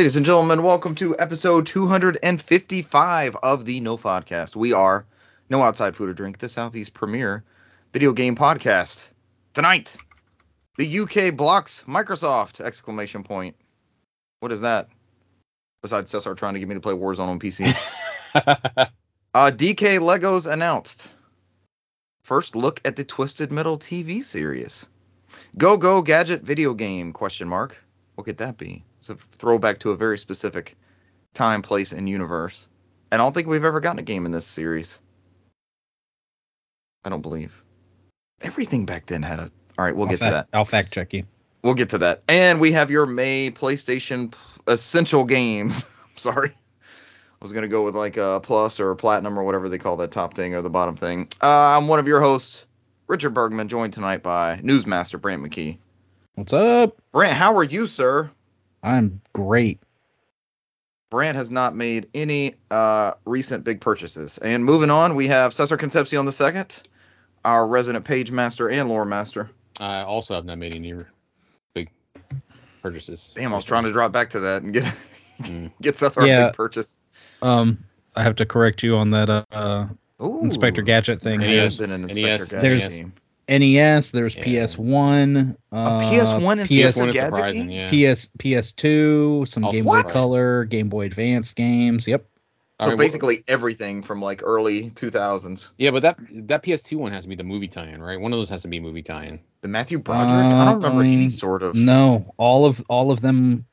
Ladies and gentlemen, welcome to episode 255 of the NOFODcast. We are No Outside Food or Drink, the Southeast premier video game podcast. Tonight, the UK blocks Microsoft! Exclamation point. What is that? Besides Cesar trying to get me to play Warzone on PC. uh, DK Legos announced. First look at the Twisted Metal TV series. Go Go Gadget video game? Question mark. What could that be? It's a throwback to a very specific time, place, and universe. And I don't think we've ever gotten a game in this series. I don't believe. Everything back then had a. All right, we'll I'll get to that. I'll fact check you. We'll get to that. And we have your May PlayStation Essential Games. Sorry. I was going to go with like a plus or a platinum or whatever they call that top thing or the bottom thing. Uh, I'm one of your hosts, Richard Bergman, joined tonight by Newsmaster Brant McKee. What's up? Brant, how are you, sir? I'm great. Brant has not made any uh, recent big purchases. And moving on, we have Cesar Concepcion the second, our resident page master and lore master. I also have not made any big purchases. Damn, I was trying to drop back to that and get Mm. get Cesar a big purchase. Um, I have to correct you on that uh, Ooh. Inspector Gadget thing. NES. It has been an NES. Inspector Gadget There's- game. NES. There's Yeah. PS1. Uh, PS1 and PS, This one is surprising, yeah. PS PS2. Some Oh, Game what? Boy Color, Game Boy Advance games. Yep. So right, well- basically everything from like early 2000s. yeah, but that that PS2 one has to be the movie tie-in, right? One of those has to be movie tie-in, The Matthew Broderick. I don't remember any Um, sort of. No, all of all of them.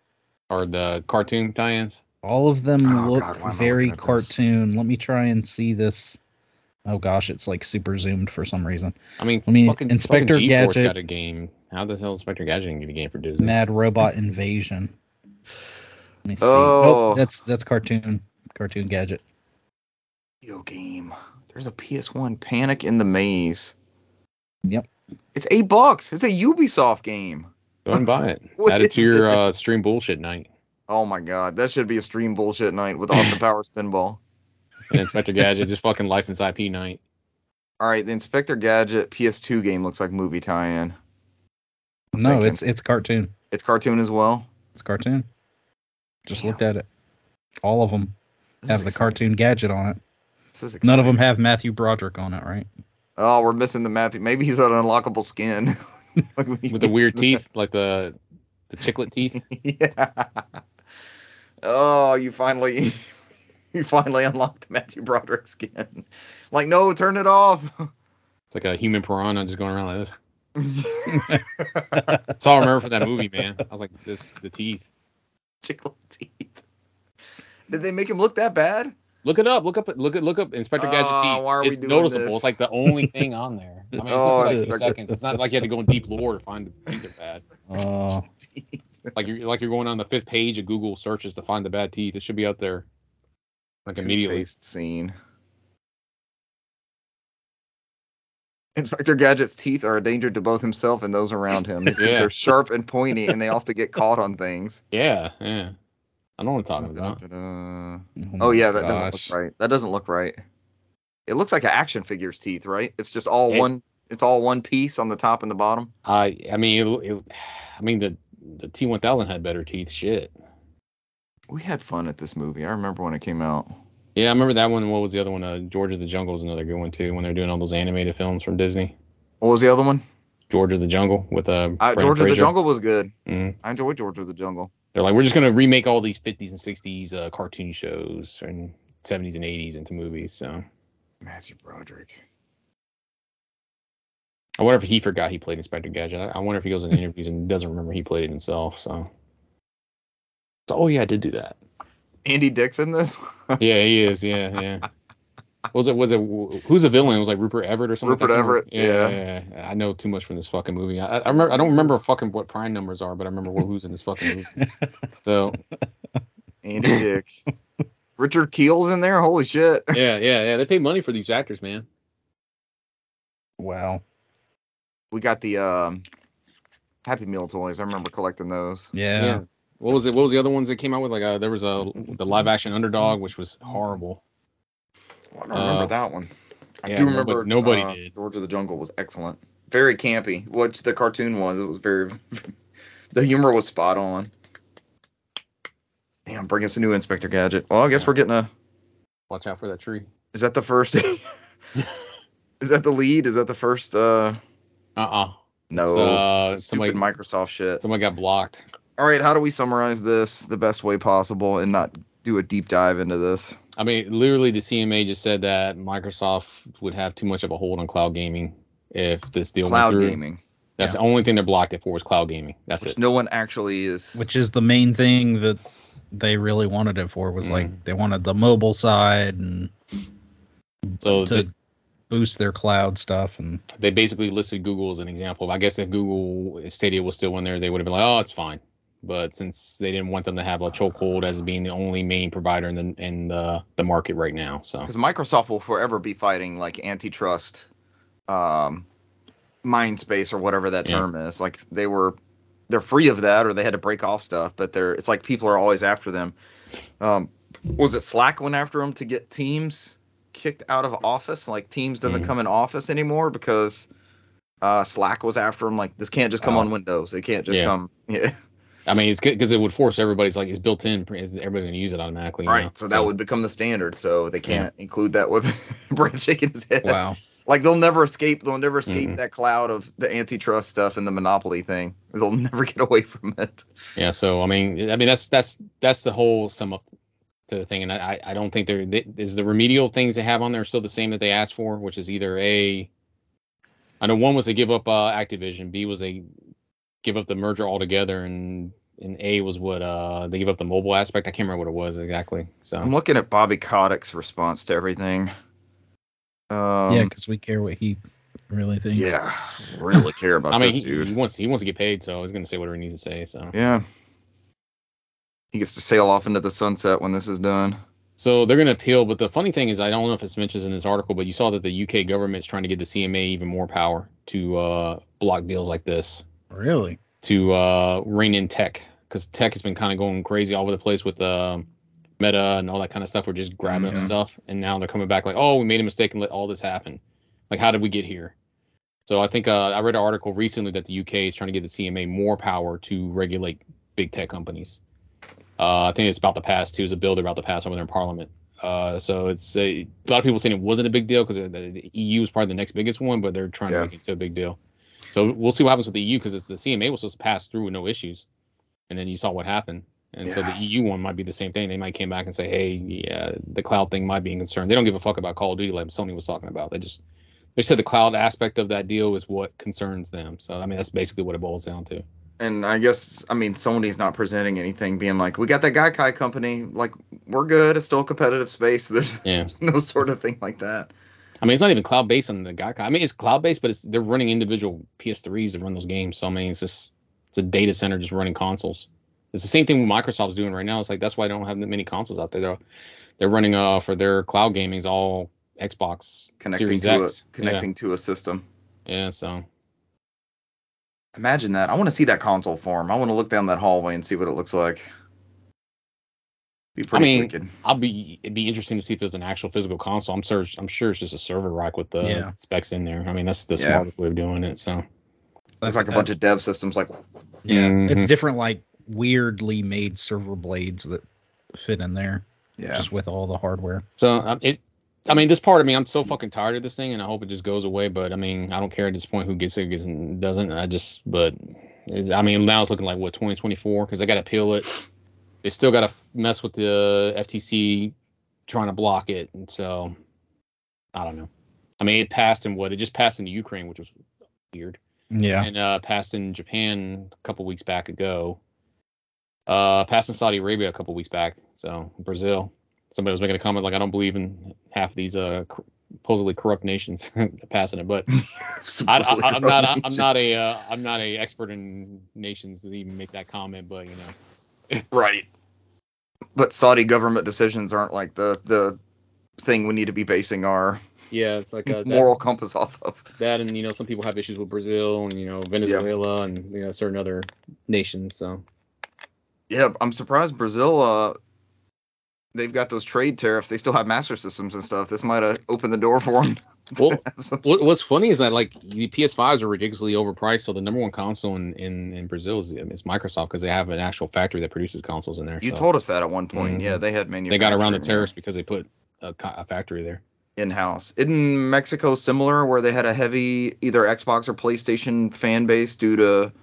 are the cartoon tie-ins. All of them Oh, look God, why am I very looking at this? cartoon. Let me try and see this. Oh gosh, it's like super zoomed for some reason. I mean, I mean, fucking, Inspector fucking GeForce Gadget- got a game. How the hell is Inspector Gadget get a game for Disney? Mad Robot Invasion. Let me see. Oh. Nope, that's that's cartoon cartoon gadget. Video game. There's a PS1 Panic in the Maze. Yep. It's eight bucks. It's a Ubisoft game. Go and buy it. Add it to your uh, stream bullshit night. Oh my god, that should be a stream bullshit night with Austin Powers Pinball. And Inspector Gadget just fucking license IP night. All right, the Inspector Gadget PS2 game looks like movie tie-in. No, thinking. it's it's cartoon. It's cartoon as well. It's cartoon. Just Damn. looked at it. All of them This have the exciting. cartoon gadget on it. This is None of them have Matthew Broderick on it, right? Oh, we're missing the Matthew. Maybe he's an unlockable skin. Like With the weird teeth, like the the chiclet teeth. yeah. Oh, you finally, you finally unlocked the Matthew Broderick skin. Like, no, turn it off. It's like a human piranha just going around like this. That's all I remember from that movie, man. I was like, this the teeth. Chiclet teeth. Did they make him look that bad? Look it up. Look up. Look at. Look up Inspector Gadget Oh, ah, teeth. why are we it's doing noticeable. this? It's like the only thing on there. I mean, it's Oh, not like two seconds. It's not like you had to go in deep lore to find the teeth are bad. Oh, Like you're like you're going on the fifth page of Google searches to find the bad teeth. It should be out there. Like immediately. Scene. Inspector Gadget's teeth are a danger to both himself and those around him. His teeth Yeah. are sharp and pointy, and they often get caught on things. Yeah, yeah. I know what I'm talking about. Da-da-da. Oh yeah, that doesn't look right. That doesn't look right. It looks like an action figure's teeth, right? It's just all It- one. It's all one piece on the top and the bottom. I I mean it, it, I mean the the T1000 had better teeth. Shit. We had fun at this movie. I remember when it came out. Yeah, I remember that one. What was the other one? Uh, George of the Jungle was another good one too. When they're doing all those animated films from Disney. What was the other one? George of the Jungle with uh. Uh, George of the Jungle was good. Mhm. I enjoyed George of the Jungle. They're like, we're just gonna remake all these 50s and 60s uh, cartoon shows and 70s and 80s into movies. So Matthew Broderick. I wonder if he forgot he played Inspector Gadget. I, I wonder if he goes in interviews and doesn't remember he played it himself. So. So, oh yeah, I did do that. Andy Dixon. This. Yeah, he is. Yeah, yeah. Was it? Was it? Who's the villain? It was like Rupert Everett or something. Rupert like that? Everett, Yeah, yeah. yeah. I know too much from this fucking movie. I, I remember. I don't remember fucking what prime numbers are, but I remember who's in this fucking movie. So Andy Dick. Richard Kiel's in there. Holy shit. yeah, yeah, yeah. They pay money for these actors, man. Wow. We got the um, Happy Meal toys. I remember collecting those. Yeah. Yeah. What was it? What was the other ones that came out with? Like, uh, there was a the live action underdog, which was horrible. I don't remember Uh, that one. I yeah, do remember nobody uh, did. George of the Jungle was excellent. Very campy. What the cartoon was, it was very. the humor was spot on. Damn, bring us a new Inspector Gadget. Well, I guess we're getting a. Watch out for that tree. Is that the first? is that the lead? Is that the first? uh Uh uh No. Uh, it's somebody- stupid Microsoft shit. Someone got blocked. All right, how do we summarize this the best way possible and not do a deep dive into this? I mean, literally, the CMA just said that Microsoft would have too much of a hold on cloud gaming if this deal Cloud went through. gaming, That's the only thing they're blocked it for was cloud gaming. That's which it. no one actually is. Which is the main thing that they really wanted it for was Mm. like they wanted the mobile side and So to the- boost their cloud stuff and they basically listed Google as an example. I guess if Google Stadia was still in there, they would have been like, oh, it's fine. But since they didn't want them to have a chokehold as being the only main provider in the in the, the market right now, so because Microsoft will forever be fighting like antitrust, um, mind space or whatever that Yeah. term is. Like they were, they're free of that, or they had to break off stuff. But they're, it's like people are always after them. Um, was it Slack went after them to get Teams kicked out of Office? Like Teams doesn't Mhm. come in Office anymore because uh, Slack was after them. Like this can't just come Oh. on Windows. It can't just Yeah. come. Yeah. I mean, it's good because it would force everybody's like it's built in. Everybody's gonna use it automatically. Right. know? So that would become the standard. So they can't include that with Brent shaking his head. wow. Like they'll never escape. They'll never escape Mhm. that cloud of the antitrust stuff and the monopoly thing. They'll never get away from it. Yeah, so I mean, I mean that's that's that's the whole sum up to the thing, and I I don't think they're they, is the remedial things they have on there still the same that they asked for, which is either a I know one was they give up uh, Activision, B was they give up the merger altogether, and and A was what uh they gave up the mobile aspect. I can't remember what it was exactly. So I'm looking at Bobby Kotick's response to everything. Um, yeah, because we care what he really thinks. yeah, really care about I mean, this he, dude. he wants he wants to get paid, so he's gonna say whatever he needs to say. So yeah, he gets to sail off into the sunset when this is done. So they're going to appeal, but the funny thing is, I don't know if it's mentioned in this article, but you saw that the UK government's trying to give the CMA even more power to uh, block deals like this, Really? To uh, rein in tech, because tech has been kind of going crazy all over the place with uh, Meta and all that kind of stuff. We're just grabbing up Mhm. stuff, and now they're coming back like, oh, we made a mistake and let all this happen. Like, how did we get here? So I think uh, I read an article recently that the UK is trying to give the CMA more power to regulate big tech companies. Uh, I think it's about to pass too. It's a bill they're about to pass over there in Parliament. Uh, so it's a, a lot of people saying it wasn't a big deal because the, the EU is probably the next biggest one, but they're trying Yeah. to make it to a big deal. So we'll see what happens with the EU because it's the CMA was supposed to pass through with no issues, and then you saw what happened. And so the EU one might be the same thing. They might came back and say, hey, yeah, the cloud thing might be a concern. They don't give a fuck about Call of Duty like Sony was talking about. They just they said the cloud aspect of that deal is what concerns them. So I mean that's basically what it boils down to. And I guess I mean Sony's not presenting anything, being like, we got that Gaikai company, like we're good. It's still a competitive space. There's, Yeah. there's no sort of thing like that. I mean, it's not even cloud based on the Gaikai. I mean, it's cloud based, but it's they're running individual PS3s to run those games. So I mean, it's just it's a data center just running consoles. It's the same thing Microsoft's doing right now. It's like that's why I don't have that many consoles out there. They're they're running uh for their cloud gaming's all Xbox Connecting Series to X. a connecting to a system. Yeah. yeah, so Imagine that. I want to see that console form. I want to look down that hallway and see what it looks like. Be pretty mean, wicked. I'll be it'd be interesting to see if there's an actual physical console. I'm sure I'm sure it's just a server rack with the Yeah. specs in there. I mean, that's the Yeah. smartest way of doing it. So Looks like a bunch of dev systems. Like, Yeah, it's Mhm. different, like weirdly made server blades that fit in there, yeah, just with all the hardware. So um, it, I mean, this part of me, I'm so fucking tired of this thing, and I hope it just goes away. But I mean, I don't care at this point who gets it, who gets it, doesn't. I just, but it, I mean, now it's looking like what 2024 because I got to peel it. They still got to mess with the FTC trying to block it, and so I don't know. I mean, it passed in what? It just passed in Ukraine, which was weird Yeah, and uh, passed in Japan a couple weeks back ago. Uh, passed in Saudi Arabia a couple weeks back. So Brazil. Somebody was making a comment like, I don't believe in half these uh, cor- supposedly corrupt nations passing it, but I, I, I'm, not. corrupt I'm not nations. a. Uh, I'm not a expert in nations to even make that comment, but you know. right. But Saudi government decisions aren't like the the thing we need to be basing our Yeah, it's like uh, moral compass off of. that, that, and you know, some people have issues with Brazil and you know Venezuela and you know certain other nations. So Yeah, I'm surprised Brazil uh they've got those trade tariffs. They still have Master Systems and stuff. This might have opened the door for them. Well, what's funny is that like the PS5s are ridiculously overpriced. So the number one console in in, in Brazil is, is Microsoft because they have an actual factory that produces consoles in there. you so told us that at one point. Mhm. Yeah, they had many. they got around the tariffs because they put a, a factory there. in house. Isn't Mexico similar, where they had a heavy either Xbox or PlayStation fan base due to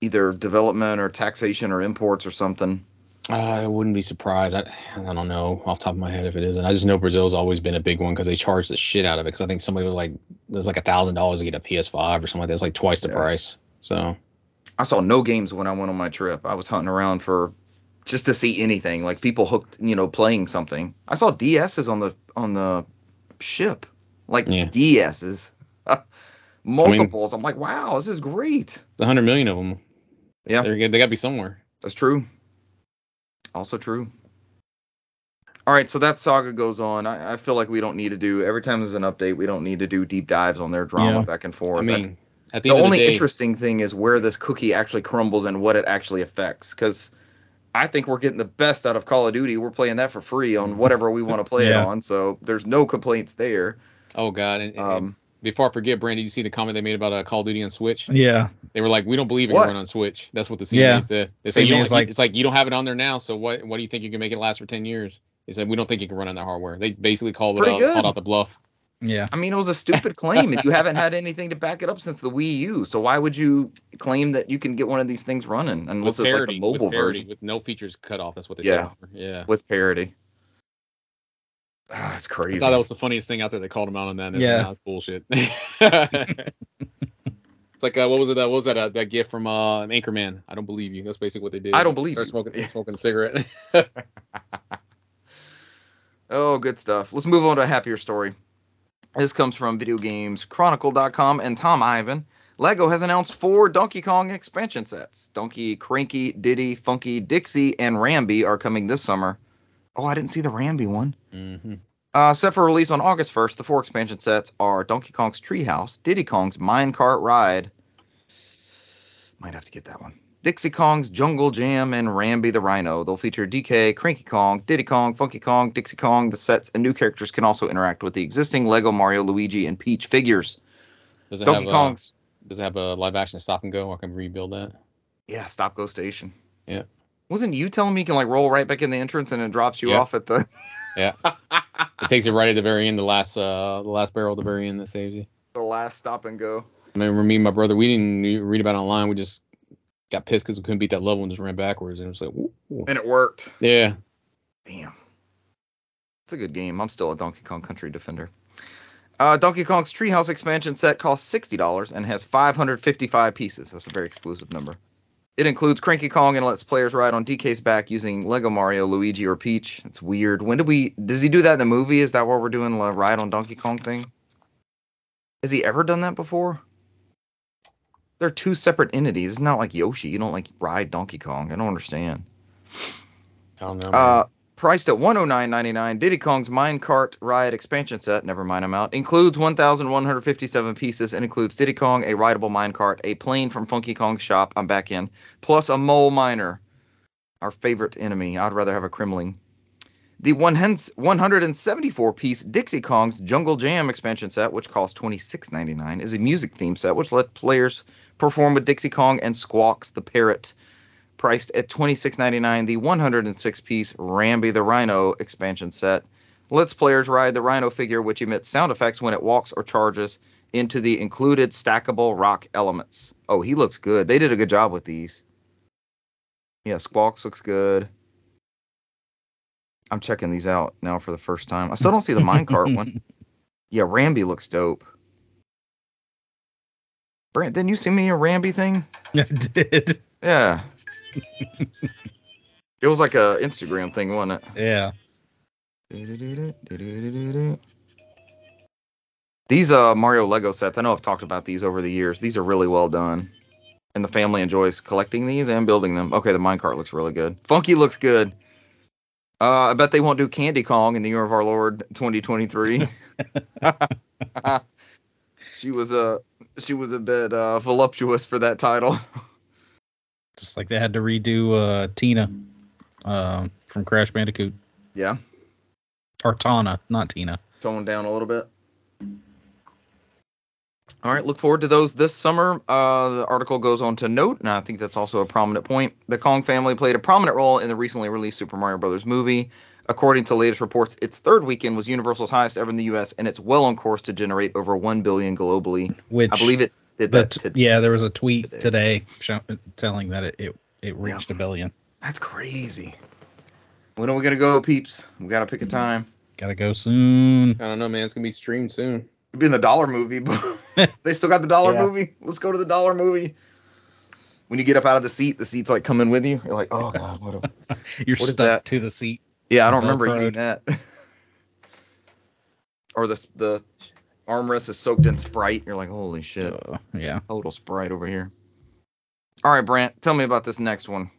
either development or taxation or imports or something? I wouldn't be surprised. I, I don't know off the top of my head if it isn't. I just know Brazil's always been a big one because they charge the shit out of it. Because I think somebody was like, there's like a thousand dollars to get a PS5 or something like that. It's like twice the Yeah. price. So I saw no games when I went on my trip. I was hunting around for just to see anything, like people hooked, you know, playing something. I saw DSs on the on the ship, like Yeah. DSs, multiples. I'm like, wow, this is great. a hundred million of them. Yeah. They're, they got to be somewhere. That's true. Also true. All right, so that saga goes on. I, I feel like we don't need to do every time there's an update. We don't need to do deep dives on their drama Yeah. back and forth. I mean, at the, the end only of the day, interesting thing is where this cookie actually crumbles and what it actually affects. Because I think we're getting the best out of Call of Duty. We're playing that for free on whatever we want to play Yeah. it on. So there's no complaints there. oh god, and- Um, before I forget, Brandon, you see the comment they made about uh, Call of Duty on Switch? Yeah. They were like, "We don't believe it What? can run on Switch." That's what the CMA Yeah. said. They said, CMA you like- "It's like you don't have it on there now, so what? What do you think you can make it last for ten years?" They said, "We don't think you can run on that hardware." They basically called it out, good. called out the bluff. Yeah. I mean, it was a stupid claim, and you haven't had anything to back it up since the Wii U. So why would you claim that you can get one of these things running unless with it's like parity, the mobile with parity, version with no features cut off. That's what they Yeah. said. Yeah. with parity? Ah, it's I thought that was the funniest thing out there. They called him out on that. And Yeah. yeah, that's bullshit. it's like uh, what was it? That what was that? Uh, that gift from uh, Anchorman. I don't believe you. That's basically what they did. I don't believe Start you. smoking, smoking a cigarette. Oh, good stuff. Let's move on to a happier story. This comes from VideoGamesChronicle.com and Tom Ivan. Lego has announced four Donkey Kong expansion sets. Donkey, Cranky, Diddy, Funky, Dixie, and Rambi are coming this summer. Oh, I didn't see the Rambi one. hmm Uh, set for release on August 1st, the four expansion sets are Donkey Kong's Treehouse, Diddy Kong's Minecart Ride. Might have to get that one. Dixie Kong's Jungle Jam and Rambi the Rhino. They'll feature DK, Cranky Kong, Diddy Kong, Funky Kong, Dixie Kong. The sets and new characters can also interact with the existing Lego Mario, Luigi, and Peach figures. Does it Donkey have Kong's, A, does it have a live action stop and go? I can rebuild that. yeah, Stop Go Station. Yeah. Wasn't you telling me you can like roll right back in the entrance and it drops you Yeah. off at the yeah It takes you right at the very end, the last uh, the last barrel at the very end that saves you. the last stop and go? I remember me and my brother, we didn't read about it online. We just got pissed because we couldn't beat that level and just ran backwards. And it was like, ooh. And it worked. yeah. Damn. It's a good game. I'm still a Donkey Kong Country defender. Uh, Donkey Kong's Treehouse expansion set costs $60 and has 555 pieces. That's a very exclusive number. It includes Cranky Kong and lets players ride on DK's back using Lego Mario, Luigi, or Peach. It's weird. When did we? Does he do that in the movie? Is that what we're doing? The ride on Donkey Kong thing? Has he ever done that before? They're two separate entities. It's not like Yoshi. You don't like ride Donkey Kong. I don't understand. I don't know. Uh, priced at 109.99, Diddy Kong's Minecart Ride expansion set, never mind amount, includes 1,157 pieces and includes Diddy Kong, a rideable minecart, a plane from Funky Kong's shop, I'm back in, plus a mole miner, our favorite enemy. I'd rather have a Kremling The 174 piece Dixie Kong's Jungle Jam expansion set, which costs $26.99, is a music theme set which lets players perform with Dixie Kong and Squawks the Parrot priced at $26.99. The 106 piece Rambi the Rhino expansion set lets players ride the Rhino figure, which emits sound effects when it walks or charges into the included stackable rock elements. Oh, he looks good. They did a good job with these. Yeah, Squawks looks good. I'm checking these out now for the first time. I still don't see the minecart one. Yeah, Rambi looks dope. Brent, didn't you see me a Rambi thing? I did. Yeah. it was like a Instagram thing, wasn't it? Yeah. These uh Mario Lego sets, I know I've talked about these over the years. These are really well done. And the family enjoys collecting these and building them. Okay, the minecart looks really good. Funky looks good. Uh, I bet they won't do Candy Kong in the year of our Lord 2023. she was a she was a bit uh, voluptuous for that title. Just like they had to redo uh, Tina uh, from Crash Bandicoot. Yeah. Or Tawna, not Tina. Tone down a little bit. All right, look forward to those this summer. Uh, the article goes on to note, and I think that's also a prominent point. The Kong family played a prominent role in the recently released Super Mario Bros. movie. According to latest reports, its third weekend was Universal's highest ever in the U.S., and it's well on course to generate over one billion globally. Which I believe it did that. t- yeah, there was a tweet today. today, show, telling that it, it, it reached a billion. That's crazy. When are we gonna go, peeps? We gotta pick a mm-hmm. time. Gotta go soon. I don't know, man. It's gonna be streamed soon. It'd be in the dollar movie, but they still got the dollar Yeah. movie. Let's go to the dollar movie. When you get up out of the seat, the seat's like coming with you. You're like, oh god, what a You're What is stuck to the seat. Yeah, I don't remember Velcroed. eating that. or the the armrest is soaked in Sprite. You're like, holy shit, Uh, yeah. total Sprite over here. All right, Brant, tell me about this next one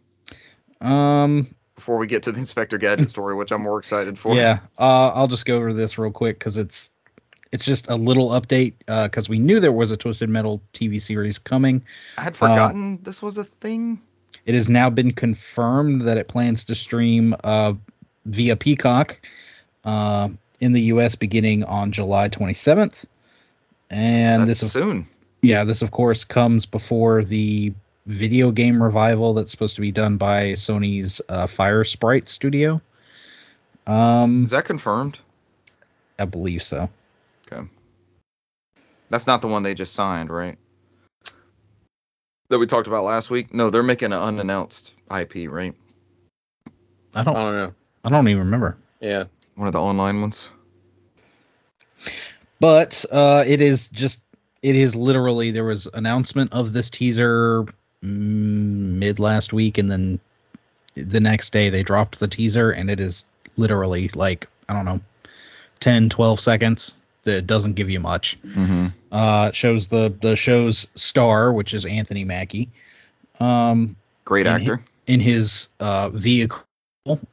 Um. before we get to the Inspector Gadget story, which I'm more excited for. Yeah. Uh, I'll just go over this real quick because it's it's just a little update because we knew there was a Twisted Metal TV series coming. I had forgotten this was a thing. It has now been confirmed that it plans to stream uh, via Peacock uh, in the U.S. beginning on July 27th. And That's this, of, soon. yeah, this of course comes before the video game revival that's supposed to be done by Sony's uh, Firesprite Studio. Um, Is that confirmed? I believe so. Okay. That's not the one they just signed, right? That we talked about last week. No, they're making an unannounced IP, right? I I don't. don't know. I don't even remember. Yeah. One of the online ones. but uh, it is just it is literally there was announcement of this teaser mm, mid last week and then the next day they dropped the teaser and it is literally like i don't know 10 12 seconds that doesn't give you much Mm-hmm. uh it shows the the show's star which is anthony mackie um Great actor. in his uh, vehicle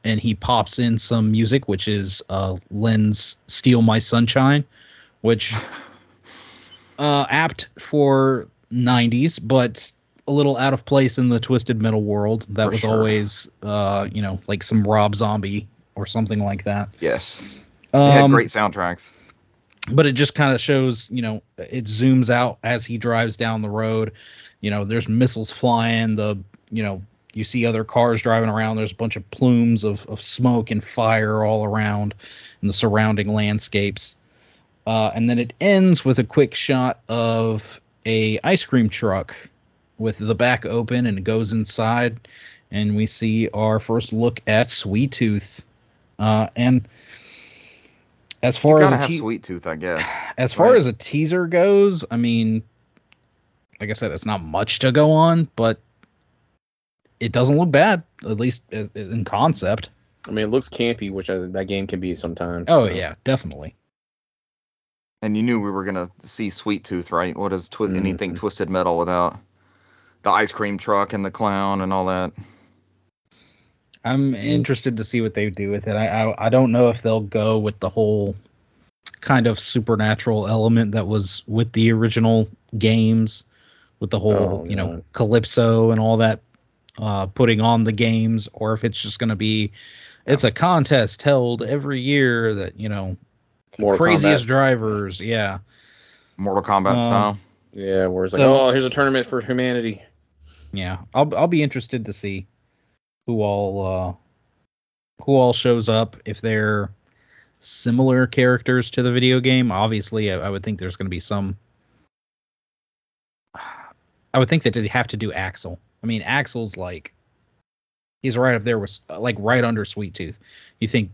and he pops in some music which is uh, Len's Steal My Sunshine which uh, apt for 90s but a little out of place in the twisted metal world that For was sure. always uh, you know like some Rob Zombie or something like that Yes. They had Um, great soundtracks. but it just kind of shows you know it zooms out as he drives down the road you know there's missiles flying the you know you see other cars driving around there's a bunch of plumes of, of smoke and fire all around in the surrounding landscapes uh, and then it ends with a quick shot of a ice cream truck with the back open and it goes inside and we see our first look at sweet tooth uh, and as far as a te- sweet tooth, I guess. as far Right. as a teaser goes, I mean, like I said, it's not much to go on, but it doesn't look bad, at least in concept. I mean, it looks campy, which I, that game can be sometimes. Oh so. yeah, definitely. And you knew we were gonna see Sweet Tooth, right? What is twi- Mhm. anything Twisted Metal without the ice cream truck and the clown and all that? I'm interested to see what they do with it. I, I I don't know if they'll go with the whole kind of supernatural element that was with the original games, with the whole Oh, you know no. calypso and all that uh, putting on the games, or if it's just going to be it's a contest held every year that you know Mortal craziest Kombat. drivers, yeah. Mortal Kombat Um, style. Yeah, where it's like, oh, here's a tournament for humanity. Yeah, I'll I'll be interested to see who all uh, who all shows up if they're similar characters to the video game. Obviously, I, I would think there's going to be some. I would think that they have to do Axel. I mean, Axel's like he's right up there with like right under Sweet Tooth. You think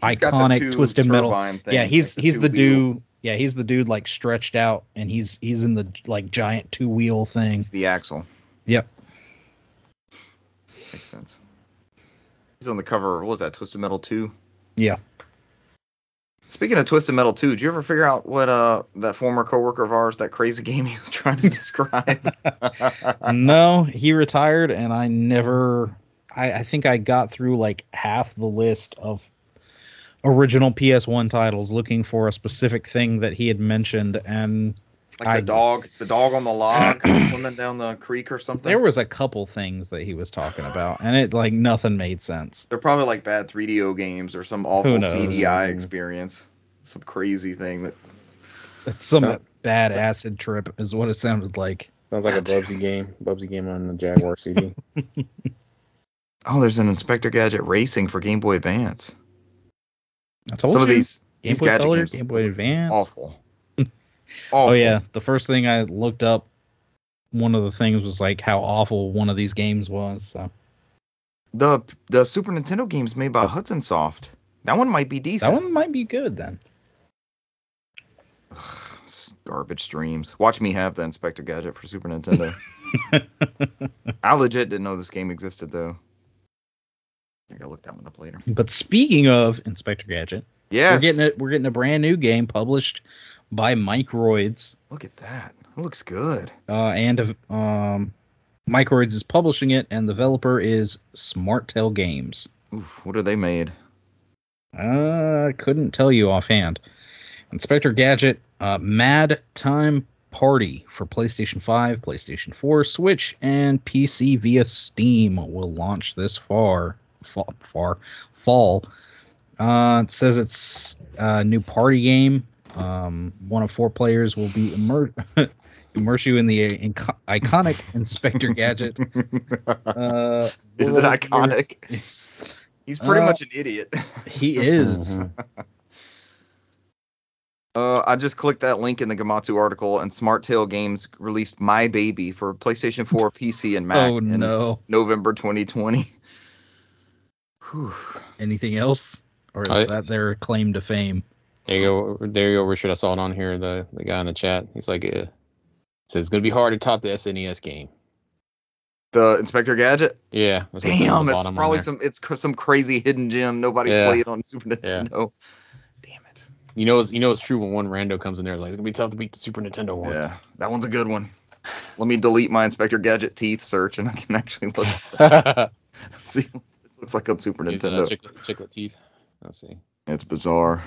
He's got the iconic Twisted Metal? yeah, he's like he's two the dude. Yeah, he's the dude like stretched out, and he's he's in the like giant two wheel thing. He's the axle. Yep. Makes sense. He's on the cover. What was that? Twisted Metal Two. Yeah. Speaking of Twisted Metal 2, did you ever figure out what uh that former coworker of ours, that crazy game he was trying to describe? no, he retired, and I never. I, I think I got through like half the list of original PS1 titles looking for a specific thing that he had mentioned, and Like I- the dog, the dog on the log swimming down the creek or something. There was a couple things that he was talking about, and it like nothing made sense. They're probably like bad 3DO games or some awful knows? CDI experience. Some crazy thing that It's some So- bad acid trip, is what it sounded like. Sounds like a Bubsy game. Bubsy game on the Jaguar CD. Oh, there's an Inspector Gadget Racing for Game Boy Advance. I told Some of these Game these Boy gadget Color, games Game Boy Advance. awful. Oh yeah, the first thing I looked up, one of the things was like how awful one of these games was. So The the Super Nintendo games made by Hudson Soft. That one might be decent. that one might be good then. Garbage streams. Watch me have the Inspector Gadget for Super Nintendo. I legit didn't know this game existed though. I gotta look that one up later. But speaking of Inspector Gadget, yeah, we're getting it. We're getting a brand new game published by Microids, Look at that. It looks good. uh, and um, Microids is publishing it, and the developer is Smart Tale Games. Oof, what are they made? Uh, couldn't tell you offhand. Inspector Gadget, uh, Mad Time Party for PlayStation 5, PlayStation 4, Switch, and PC via Steam will launch this far, far, far fall. Uh, it says it's a new party game. Um, one of four players will be immer- immerse you in the inco- iconic Inspector Gadget. Uh, Is it iconic? He's pretty Uh, much an idiot. He is. Uh, I just clicked that link in the Gematsu article, and Smart Tale Games released My Baby for PlayStation 4, PC, and Mac Oh in no! November 2020. Whew. Anything else, or is I- that their claim to fame? There you go. There you go, Richard. I saw it on here. The the guy in the chat. He's like, uh, it says it's gonna be hard to top the SNES game. The Inspector Gadget. Yeah. that's what it says at Damn, it's probably some it's some crazy hidden gem nobody's Yeah. played on Super Nintendo. Damn it. You know, it's, you know it's true when one rando comes in there. It's like it's gonna be tough to beat the Super Nintendo one. Yeah, that one's a good one. Let me delete my Inspector Gadget teeth search, and I can actually look see what this looks like on Super Nintendo. chiclet, chiclet teeth. Let's see. It's bizarre.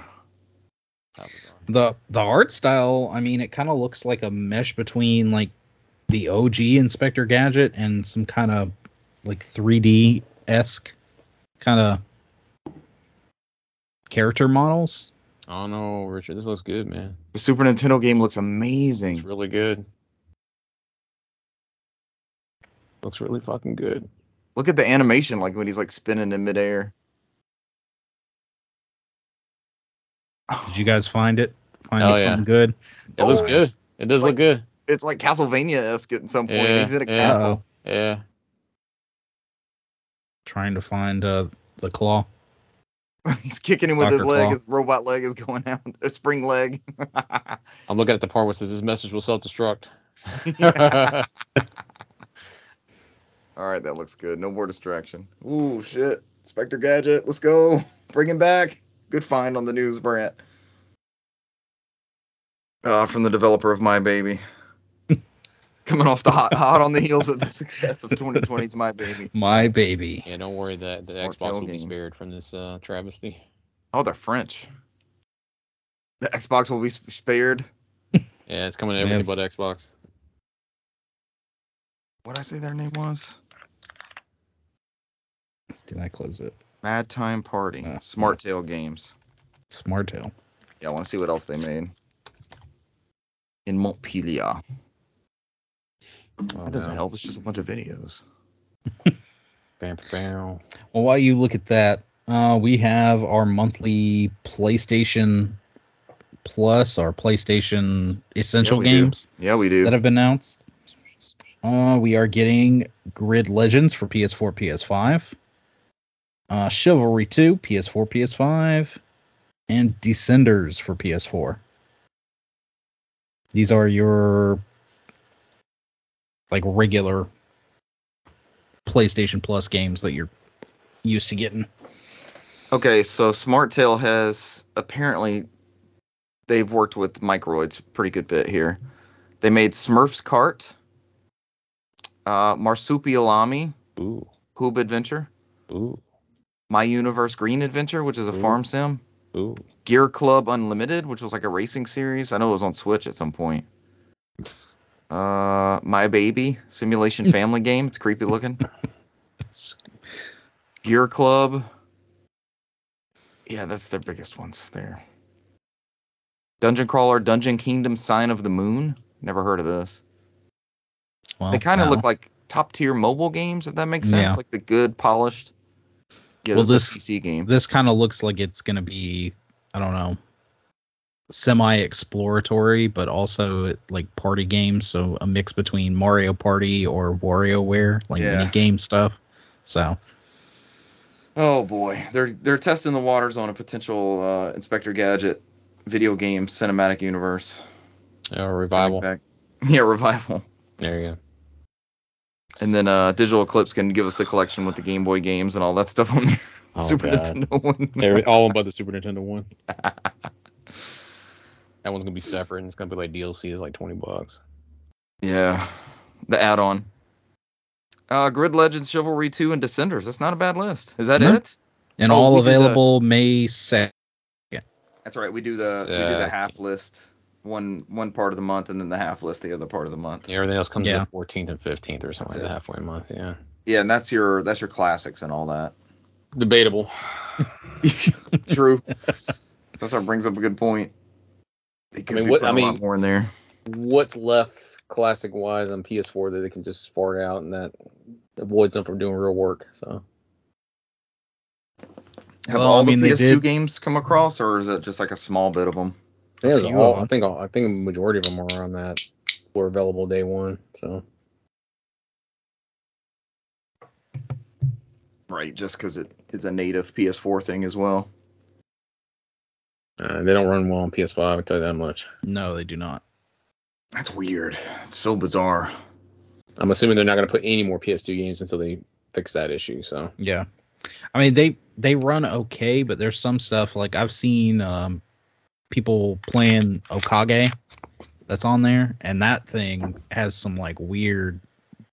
How bizarre. The the art style, I mean, it kind of looks like a mesh between like the OG Inspector Gadget and some kind of like 3D esque kind of character models. I don't know, Richard. This looks good, man. The Super Nintendo game looks amazing. It's amazing. really good. Looks really fucking good. Look at the animation, like when he's like spinning in midair. Did you guys find it? Find Oh, it yeah. something good? It looks Oh, good. It does like- look good. It's like Castlevania esque at some point. Yeah, he's in a yeah. castle. Yeah. Trying to find uh, the claw. he's kicking him with his leg. Claw. His robot leg is going out. A spring leg. I'm looking at the part where it says this message will self-destruct. All right, that looks good. No more distraction. Ooh, shit. Spectre Gadget, let's go. Bring him back. Good find on the news, Brant. Uh, from the developer of My Baby. Coming off the hot, hot on the heels of the success of 2020's My Baby. My baby. yeah, don't worry that the Smart Xbox tail will be spared from this uh, travesty. Oh, they're French. The Xbox will be spared. Yeah, it's coming to everything Yes. but Xbox. What did I say their name was? Did I close it? Mad Time Party. Uh, Smart Tale Games. Smart Tale. Yeah, I want to see what else they made. In Montpellier. Oh, That doesn't no. help. It's just a bunch of videos. Bam, bam. Well, while you look at that, uh, we have our monthly PlayStation Plus, our PlayStation Essential we do. games Yeah, we do. that have been announced. Uh, we are getting Grid Legends for PS4, PS5, uh, Chivalry 2, PS4, PS5, and Descenders for PS4. These are your like regular PlayStation Plus games that you're used to getting. Okay, so Smart Tale has apparently they've worked with Microids a pretty good bit here. They made Smurfs Kart, uh, Marsupilami, Ooh, Hoobadventure, ooh, My Universe Green Adventure, which is a Ooh. farm sim, ooh. Gear Club Unlimited, which was like a racing series. I know it was on Switch at some point. Uh, My Baby Simulation Family Game. It's creepy looking. Gear Club. Yeah, that's their biggest ones there. Dungeon Crawler, Dungeon Kingdom, Sign of the Moon. Never heard of this. Well, they kind of no. look like top tier mobile games, if that makes sense. Yeah. Like the good polished. Yeah, Well, this, this- PC game. this kind of looks like it's gonna be I don't know semi exploratory but also like party games so a mix between Mario Party or WarioWare like Yeah. mini game stuff so Oh boy, they're they're testing the waters on a potential uh, Inspector Gadget video game cinematic universe. Yeah, revival. Yeah, revival. There you go. And then uh, Digital Eclipse can give us the collection with the Game Boy games and all that stuff on there. Oh, Super God. Nintendo one. They're all but the Super Nintendo one. that one's gonna be separate and it's gonna be like DLC is like twenty bucks. yeah, the add-on. Uh, Grid Legends, Chivalry 2, and Descenders. That's not a bad list. Is that No. it? and Oh, all we do the- available May 2nd That's right. We do the we do the half list one one part of the month, and then the half list the other part of the month. Yeah, everything else comes Yeah. the fourteenth and fifteenth or something That's like it. that halfway month. Yeah. Yeah, and that's your that's your classics and all that. Debatable. True. so that brings up a good point. They could mean, be what- putting I a lot mean- more in there. What's left classic wise on PS4 that they can just fart out and that avoids them from doing real work. So Have Well, all I mean, the PS2 did- games come across, or is it just like a small bit of them? I think, it was all. I think all, I think a majority of them are on that were available day one. So Right, just because it is a native PS4 thing as well. uh, they don't run well on PS5. I can tell you that much. no they do not That's weird. It's so bizarre. I'm assuming they're not going to put any more PS2 games until they fix that issue. So yeah I mean they they run okay but there's some stuff like I've seen um people playing Okage that's on there and that thing has some like weird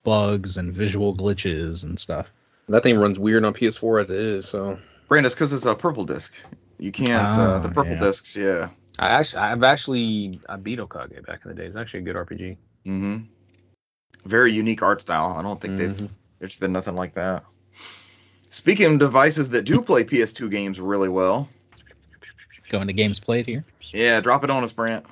bugs and visual glitches and stuff that thing runs weird on PS4 as it is. So Brandis, because it's a purple disc. You can't. uh, Ah, the purple yeah. discs, yeah. I actually I've actually I beat Okage back in the day. It's actually a good RPG. Mm-hmm. Very unique art style. I don't think they've. Mhm. There's been nothing like that. Speaking of devices that do play PS2 games really well, going to games played here yeah, drop it on us, Brant.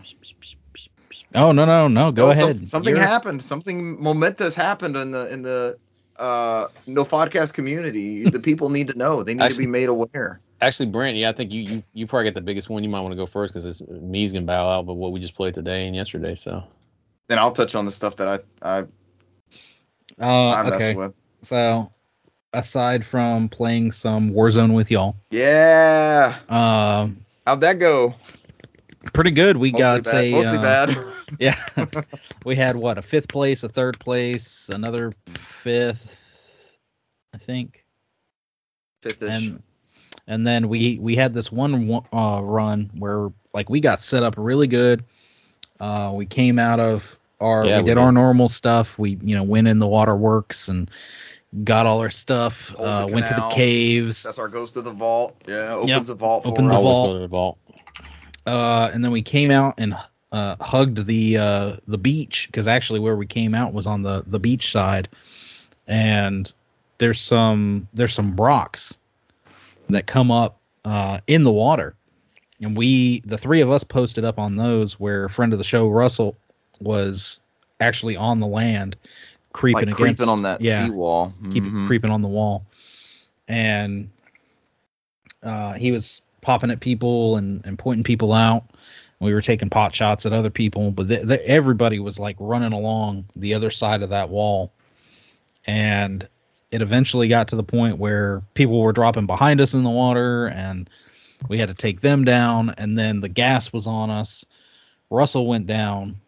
oh no no no go Oh, some- ahead something You're- happened. Something momentous happened in the in the uh no podcast community. the people need to know. They need to be made aware. Actually, Brent, yeah, I think you you, you probably got the biggest one. You might want to go first because it's me's gonna bow out, but what we just played today and yesterday. So Then I'll touch on the stuff that I I, uh, I mess okay with. So, aside from playing some Warzone with y'all, Yeah. um, How'd that go? pretty good. We Mostly got bad. a Mostly uh, bad. yeah. we had what a fifth place, a third place, another fifth, I think, Fifth-ish. and and then we we had this one uh, run where like we got set up really good. Uh, we came out of our Yeah, we we did did. our normal stuff. We you know went in the waterworks and got all our stuff. Uh, went to the caves. That's our goes to the vault. Yeah, opens Yep. the vault. Open for the us. always vault. go the vault. uh, and then we came out and uh, hugged the uh, the beach because actually where we came out was on the the beach side, and there's some there's some rocks that come up uh, in the water, and we the three of us posted up on those where a friend of the show Russell was actually on the land creeping like against creeping on that yeah. seawall. keep Mhm. creeping on the wall. And uh, he was popping at people and, and pointing people out. We were taking pot shots at other people but th- th- everybody was like running along the other side of that wall. And it eventually got to the point where people were dropping behind us in the water and we had to take them down. And then the gas was on us. Russell went down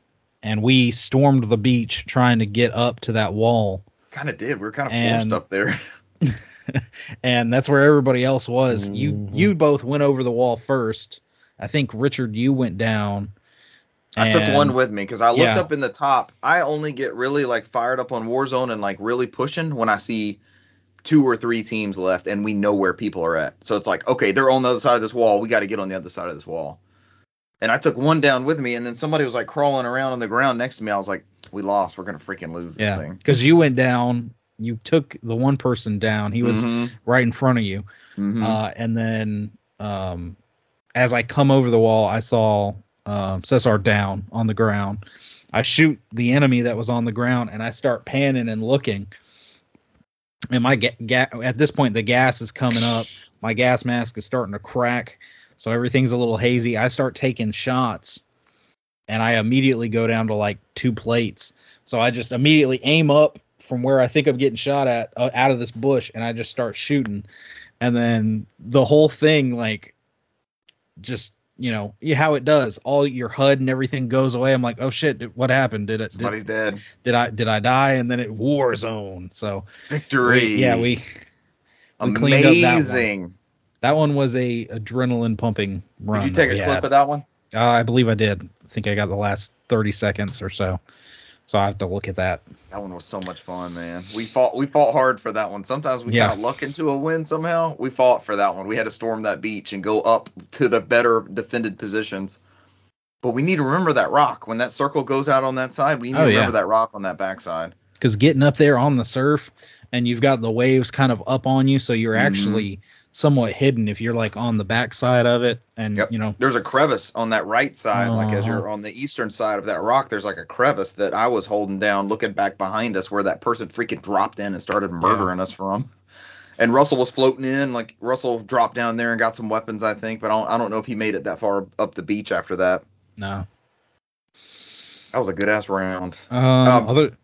and we stormed the beach trying to get up to that wall Kind of did. We were kind of forced up there. and that's where everybody else was. You Mhm. you both went over the wall first. I think Richard, you went down. I took one with me because I looked Yeah. up in the top. I only get really like fired up on Warzone and like really pushing when I see two or three teams left and we know where people are at. So it's like, okay, they're on the other side of this wall. We got to get on the other side of this wall. And I took one down with me, and then somebody was like crawling around on the ground next to me. I was like, we lost. We're gonna freaking lose this Yeah, thing. because you went down. You took the one person down. He was Mhm, right in front of you. mhm. Uh, and then um, as I come over the wall, I saw um, Cesar down on the ground. I shoot the enemy that was on the ground, and I start panning and looking. And my ga- ga- at this point, the gas is coming up. My gas mask is starting to crack, so everything's a little hazy. I start taking shots, and I immediately go down to like two plates. So I just immediately aim up from where I think I'm getting shot at uh, out of this bush, and I just start shooting and then the whole thing like just you know how it does all your hud and everything goes away i'm like oh shit did- what happened did it did, Somebody's dead. did i did i die and then it war zone so Victory. we, yeah we we cleaned up that one. amazing. That one was a adrenaline pumping run Did you take a clip had. of that one? uh, i believe i did i think i got the last 30 seconds or so so i have to look at that That one was so much fun, man. We fought we fought hard for that one. Sometimes we Yeah. kind of luck into a win somehow. We fought for that one. We had to storm that beach and go up to the better defended positions. But we need to remember that rock. When that circle goes out on that side, we need Oh, to yeah. remember that rock on that backside. because getting up there on the surf and you've got the waves kind of up on you so you're Mhm. actually somewhat hidden if you're like on the backside of it and Yep. you know There's a crevice on that right side, like as Uh-huh. you're on the eastern side of that rock, there's like a crevice that I was holding down, looking back behind us where that person freaking dropped in and started murdering us from. And Russell was floating in, like Russell dropped down there and got some weapons, I think, but I don't, I don't know if he made it that far up the beach after that. no That was a good ass round. um, Um, other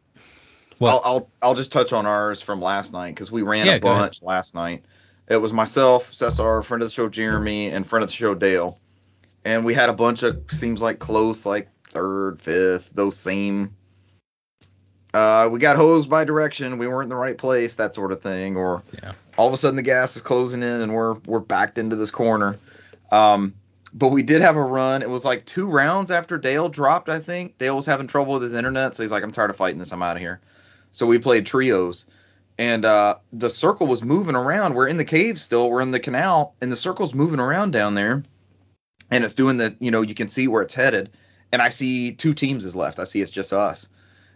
Well- I'll, I'll I'll just touch on ours from last night because we ran Yeah, a bunch last night. It was myself, Cesar, friend of the show Jeremy, and friend of the show Dale, and we had a bunch of seems like close, like third, fifth, those same. Uh, we got hosed by direction. We weren't in the right place, that sort of thing. Or Yeah. all of a sudden the gas is closing in and we're we're backed into this corner. Um, but we did have a run. It was like two rounds after Dale dropped. I think Dale was having trouble with his internet, so he's like, "I'm tired of fighting this. I'm out of here." So we played trios, and uh, the circle was moving around. We're in the cave still. We're in the canal, and the circle's moving around down there, and it's doing the. You know, you can see where it's headed, and I see two teams is left. I see it's just us,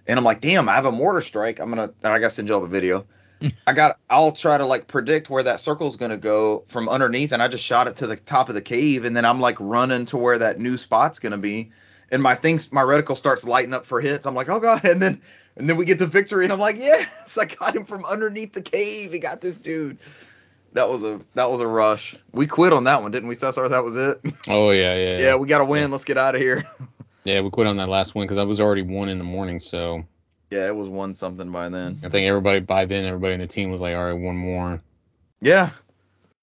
and I'm like, "Damn, I have a mortar strike. I'm gonna." And I gotta send y'all the video. I got. I'll try to like predict where that circle's gonna go from underneath, and I just shot it to the top of the cave, and then I'm like running to where that new spot's gonna be, and my things, my reticle starts lighting up for hits. I'm like, oh god, and then and then we get the victory, and I'm like, yes, I got him from underneath the cave. He got this dude. That was a that was a rush. We quit on that one, didn't we, Cesar? That was it. Oh yeah, yeah, Yeah, we got to win. Let's get out of here. Yeah, we quit on that last one because I was already one in the morning. So Yeah, it was one something by then. I think everybody by then, everybody in the team was like, all right, one more. Yeah.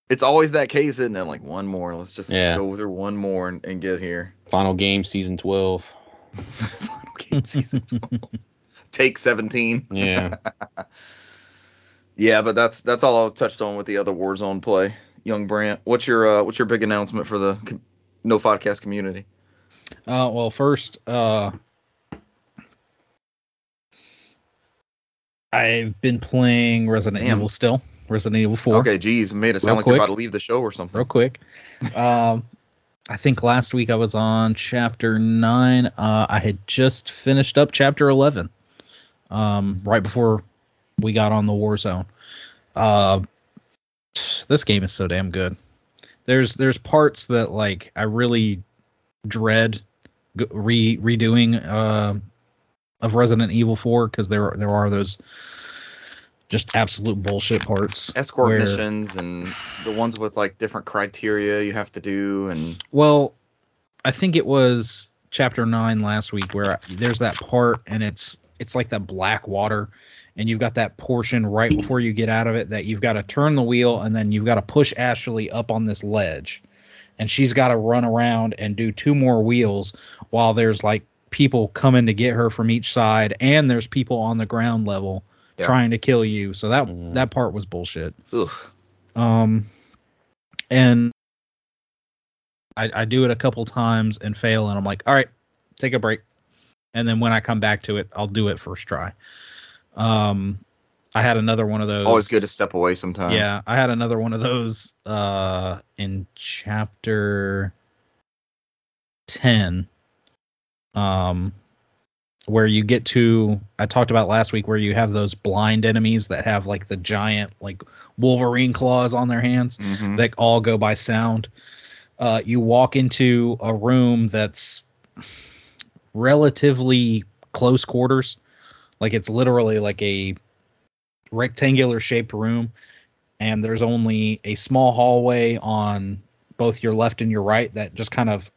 It's always that case, isn't it? Like one more. Let's just let's Yeah. go through one more and, and get here. Final game, season twelve. Final game season 12. Take 17. Yeah. Yeah, but that's that's all I touched on with the other Warzone play. Young Brant, what's your uh, what's your big announcement for the com- NOFODcast community? Uh, well, first, uh, I've been playing Resident Damn. Evil still. Resident Evil 4. Okay, geez, made it sound Real like you're about to leave the show or something. Real quick. Um, I think last week I was on chapter 9. Uh, I had just finished up chapter 11 um, right before we got on the war zone. Uh, this game is so damn good. There's there's parts that like I really dread re redoing uh, of Resident Evil 4 because there there are those just absolute bullshit parts. Escort where- missions and the ones with like different criteria you have to do and Well, I think it was chapter nine last week where there's that part and it's it's like that black water and you've got that portion right before you get out of it that you've got to turn the wheel and then you've got to push Ashley up on this ledge and she's got to run around and do two more wheels while there's like people coming to get her from each side and there's people on the ground level Yeah. trying to kill you so that Mhm. that part was bullshit ugh. um, and I, I do it a couple times and fail, and I'm like, all right, take a break. And then when I come back to it, I'll do it first try. Um, I had another one of those. Always good to step away sometimes. Yeah, I had another one of those uh in chapter 10 um where you get to I talked about last week where you have those blind enemies that have like the giant like Wolverine claws on their hands Mhm. that all go by sound. Uh, you walk into a room that's relatively close quarters, like it's literally like a rectangular shaped room, and there's only a small hallway on both your left and your right that just kind of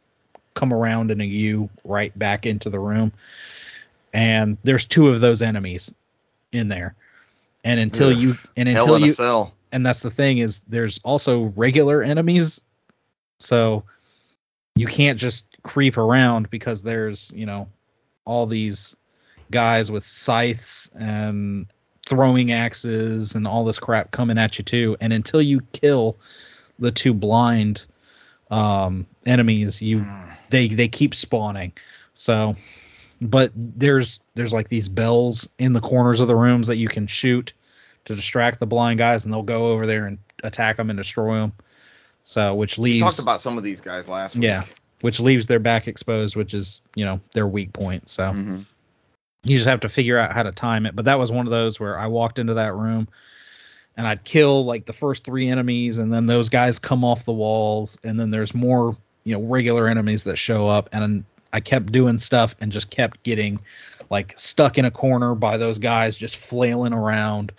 come around in a U right back into the room. And there's two of those enemies in there. And until Ugh. you and until you and that's the thing is there's also regular enemies so you can't just creep around because there's you know all these guys with scythes and throwing axes and all this crap coming at you too. And until you kill the two blind um enemies you they they keep spawning. So but there's there's like these bells in the corners of the rooms that you can shoot to distract the blind guys and they'll go over there and attack them and destroy them so which We leaves talked about some of these guys last week. Which leaves their back exposed which is you know their weak point so Mhm. you just have to figure out how to time it. But that was one of those where I walked into that room and I'd kill like the first three enemies, and then those guys come off the walls, and then there's more, you know, regular enemies that show up, and I kept doing stuff and just kept getting like stuck in a corner by those guys just flailing around.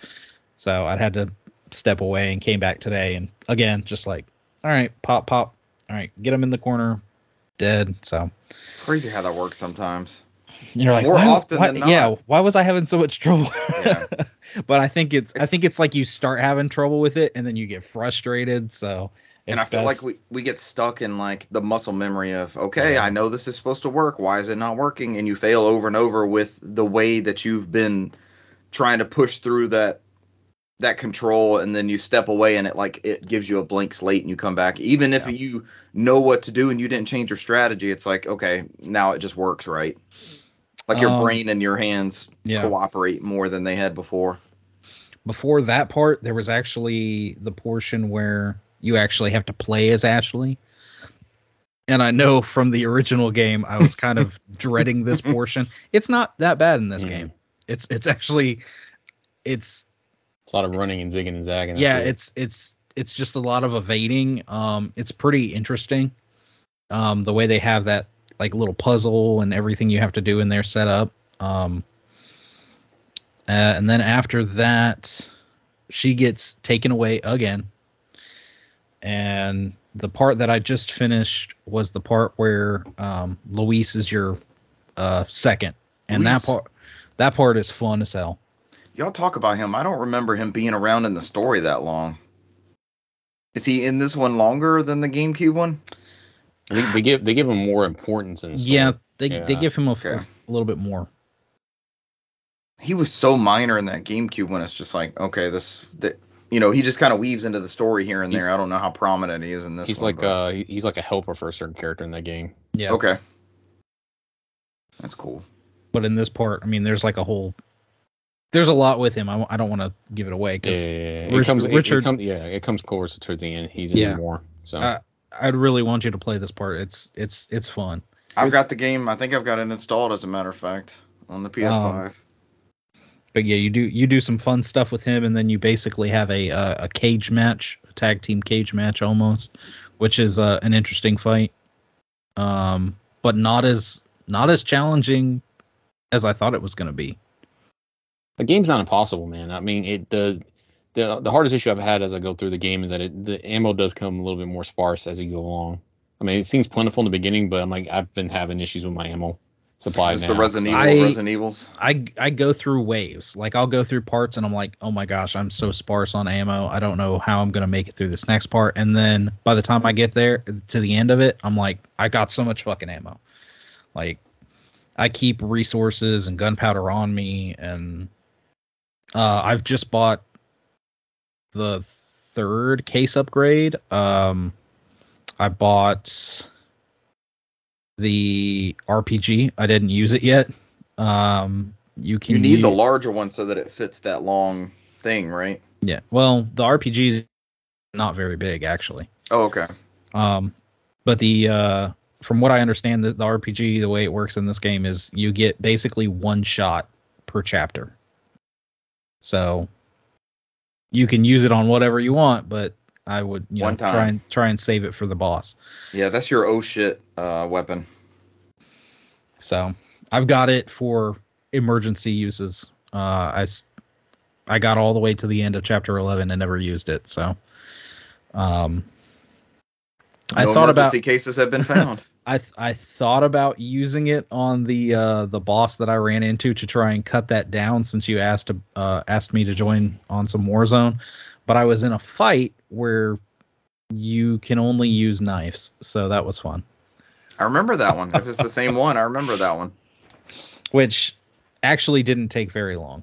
So I'd had to step away and came back today, and again, just like, all right, pop, pop, all right, get them in the corner, dead. So It's crazy how that works sometimes. you're like, More why- often why- than not. yeah. Why was I having so much trouble? Yeah. but I think it's, I think it's like you start having trouble with it and then you get frustrated. So it's and I feel best- like we, we get stuck in like the muscle memory of okay, Yeah. I know this is supposed to work. Why is it not working? And you fail over and over with the way that you've been trying to push through that that control and then you step away and it like it gives you a blank slate and you come back even if Yeah. you know what to do and you didn't change your strategy it's like okay now it just works right like your Um, brain and your hands yeah. cooperate more than they had before before that part, there was actually the portion where you actually have to play as Ashley. And I know from the original game, I was kind of dreading this portion. It's not that bad in this Mhm. game. It's it's actually it's It's a lot of running and zigging and zagging. yeah it. it's it's it's just a lot of evading um it's pretty interesting um the way they have that like little puzzle and everything you have to do in their setup um uh, and then after that she gets taken away again and the part that i just finished was the part where um luis is your uh second and Luis. that part that part is fun as hell Y'all talk about him. I don't remember him being around in the story that long. Is he in this one longer than the GameCube one? I think they give they give him more importance in the story. Yeah, they they give him a, f- Okay. a little bit more. He was so minor in that GameCube one. It's just like, okay, this, that, you know, he just kind of weaves into the story here and He's- there. I don't know how prominent he is in this. he's one, like but- uh he's like a helper for a certain character in that game. Yeah. okay, that's cool. But in this part, I mean, there's like a whole. There's a lot with him. I don't want to give it away because yeah, yeah. Rich- it comes it- Richard- it, come, yeah it comes close towards the end. He's Yeah. in more. So Uh, I'd really want you to play this part. It's it's it's fun. I've It's- got the game. I think I've got it installed, as a matter of fact, on the PS5. But yeah, you do you do some fun stuff with him, and then you basically have a uh, a cage match, a tag team cage match almost, which is uh, an interesting fight. Um, but not as not as challenging as I thought it was going to be. The game's not impossible, man. I mean it the the the hardest issue I've had as I go through the game is that it, the ammo does come a little bit more sparse as you go along. I mean, it seems plentiful in the beginning, but I'm like I've been having issues with my ammo supply Is this now. the Resident Evil? I- Resident Evils. I I go through waves. Like I'll go through parts and I'm like, oh my gosh, I'm so sparse on ammo. I don't know how I'm gonna make it through this next part. And then by the time I get there to the end of it, I'm like, I got so much fucking ammo. Like I keep resources and gunpowder on me, and uh, I've just bought the third case upgrade. Um, I bought the RPG. I didn't use it yet. Um, you can You need the larger one so that it fits that long thing, right? yeah. Well, the RPG is not very big actually. Oh, okay. Um, but the uh, from what I understand, the, the RPG, the way it works in this game is you get basically one shot per chapter. So you can use it on whatever you want, but I would you One know time. try and try and save it for the boss. Yeah, that's your oh shit uh, weapon. So I've got it for emergency uses. Uh, I got all the way to the end of chapter 11 and never used it. So um, I No thought about emergency cases have been found. I th- I thought about using it on the uh, the boss that I ran into to try and cut that down since you asked to, uh, asked me to join on some Warzone, but I was in a fight where you can only use knives, so that was fun. I remember that one. If it's the same one, I remember that one. which actually didn't take very long.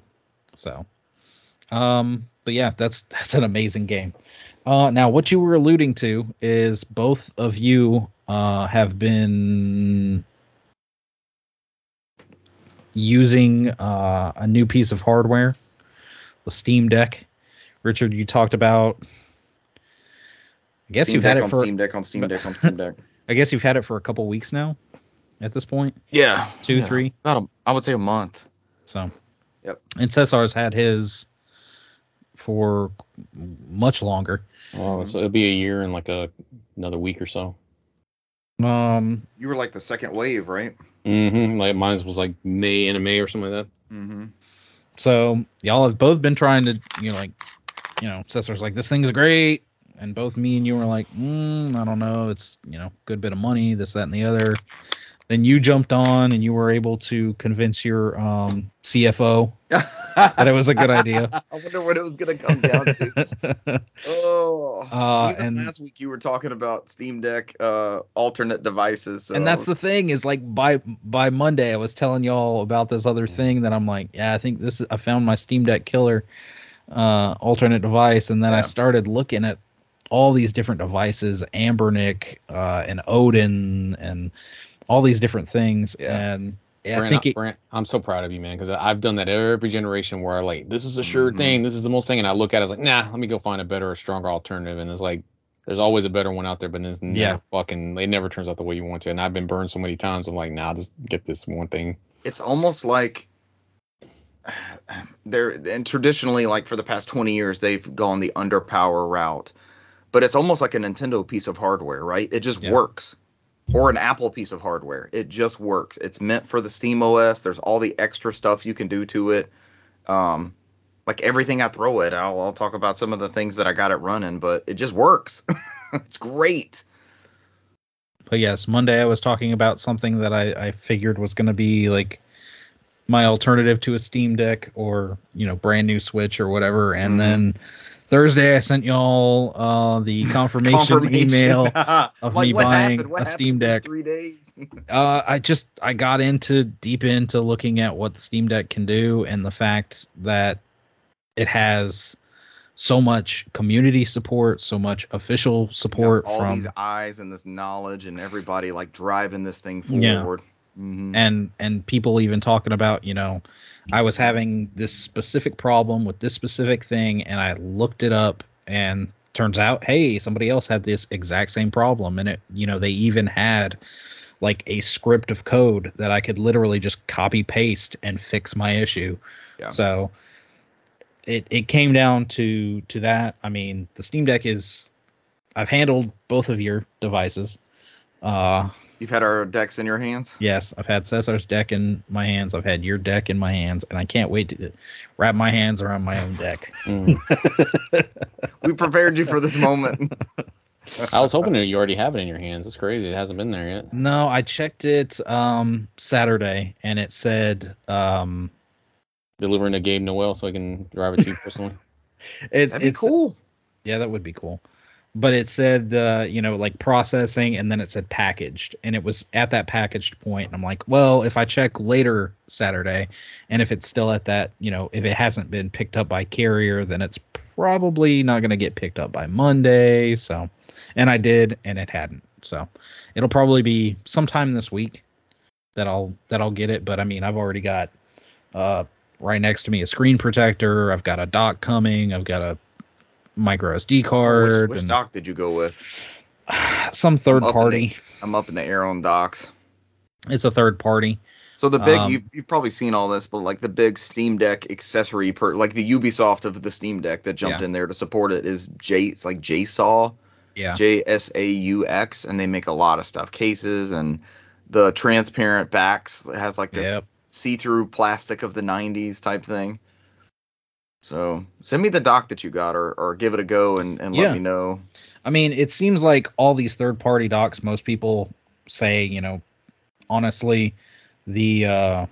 So, um, but yeah, that's that's an amazing game. Uh, now, what you were alluding to is both of you uh, have been using uh, a new piece of hardware, the Steam Deck. Richard, you talked about. I guess Steam you've Deck had it on for. Steam Deck on Steam Deck on Steam Deck. I guess you've had it for a couple weeks now. At this point, Yeah, two, yeah. three. About a, I would say a month. So, Yep. And Cesar's had his for much longer. Oh, so it'll be a year in like a another week or so. Um, You were like the second wave, right? Mm-hmm. Like mine was like May in a May or something like that. Mm-hmm. so y'all have both been trying to, you know, like, you know, Cesar's like, this thing's great. And both me and you were like, mm, I don't know. It's, you know, good bit of money, this, that, and the other. Then you jumped on and you were able to convince your um, CFO that it was a good idea. I wonder what it was gonna come down to. Oh, Uh, and- last week you were talking about Steam Deck uh, alternate devices. So and that's the thing is like by by Monday I was telling y'all about this other thing that I'm like, yeah, I think this is I found my Steam Deck killer uh alternate device and then I started looking at all these different devices, Anbernic uh and Odin and all these different things Yeah. and yeah, I Brant, think it, Brant, I'm so proud of you, man, because I've done that every generation where I like this is a sure Mhm. thing, this is the most thing, and I look at it I was like, nah, let me go find a better or stronger alternative, and it's like there's always a better one out there, but it's never Yeah. fucking it never turns out the way you want to, and I've been burned so many times. I'm like, nah, just get this one thing. it's almost like they're and traditionally like for the past 20 years they've gone the underpower route but it's almost like a nintendo piece of hardware right it just Yeah. works or an apple piece of hardware. It just works. It's meant for the steam os there's all the extra stuff you can do to it. Um like everything i throw it i'll, I'll talk about some of the things that i got it running but it just works. It's great. But yes, Monday I was talking about something that I, I figured was going to be like my alternative to a Steam Deck or you know brand new Switch or whatever, and Mhm. then Thursday I sent y'all uh, the confirmation, email. of Like, me buying a Steam Deck. three days Uh, I just I got into deep into looking at what the Steam Deck can do and the fact that it has so much community support, so much official support all from these eyes and this knowledge and everybody like driving this thing Yeah. Mhm. and and people even talking about you know i was having this specific problem with this specific thing and i looked it up and turns out hey somebody else had this exact same problem and it you know they even had like a script of code that i could literally just copy paste and fix my issue Yeah. so it it came down to to that i mean the steam deck is i've handled both of your devices uh You've had our decks in your hands. Yes, I've had Cesar's deck in my hands. I've had your deck in my hands, and I can't wait to wrap my hands around my own deck. Mm. We prepared you for this moment. I was hoping that you already have it in your hands. It's crazy. It hasn't been there yet. No, I checked it um, Saturday, and it said um, Delivering to Gabe Newell so I can drive it to you personally. it's That'd be it's cool. Yeah, that would be cool. But it said, uh, you know, like processing, and then it said packaged, and it was at that packaged point. And I'm like, well, if I check later Saturday, and if it's still at that, you know, if it hasn't been picked up by carrier, then it's probably not going to get picked up by Monday. So, and I did, and it hadn't. So, it'll probably be sometime this week that I'll that I'll get it. But I mean, I've already got uh, right next to me a screen protector. I've got a dock coming. I've got a micro SD card. Which, which and, dock did you go with? Some third in party. I'm up in the air on docks. It's a third party. So the big Um, you've, you've probably seen all this, but like the big Steam Deck accessory per like the Ubisoft of the Steam Deck that jumped Yeah. in there to support it is J it's like JSAW, Yeah. J S A U X, and they make a lot of stuff, cases and the transparent backs has like the Yep. see-through plastic of the 90s type thing. So send me the dock that you got, or, or give it a go and, and Yeah. let me know. I mean, it seems like all these third party docks, most people say, you know, honestly, the uh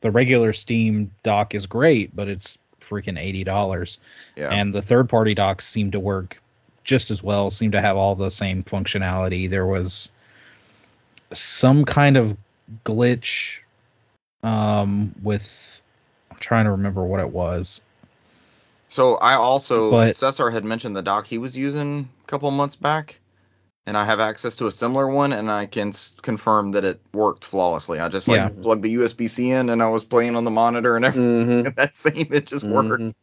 the regular Steam dock is great, but it's freaking eighty dollars. Yeah, And the third party docks seem to work just as well, seem to have all the same functionality. There was some kind of glitch um with I'm trying to remember what it was. So I also But- Cesar had mentioned the dock he was using a couple months back, and I have access to a similar one, and I can s- confirm that it worked flawlessly. I just like Yeah. plugged the USB-C in, and I was playing on the monitor and everything. Mm-hmm. that same, it just worked. Mhm.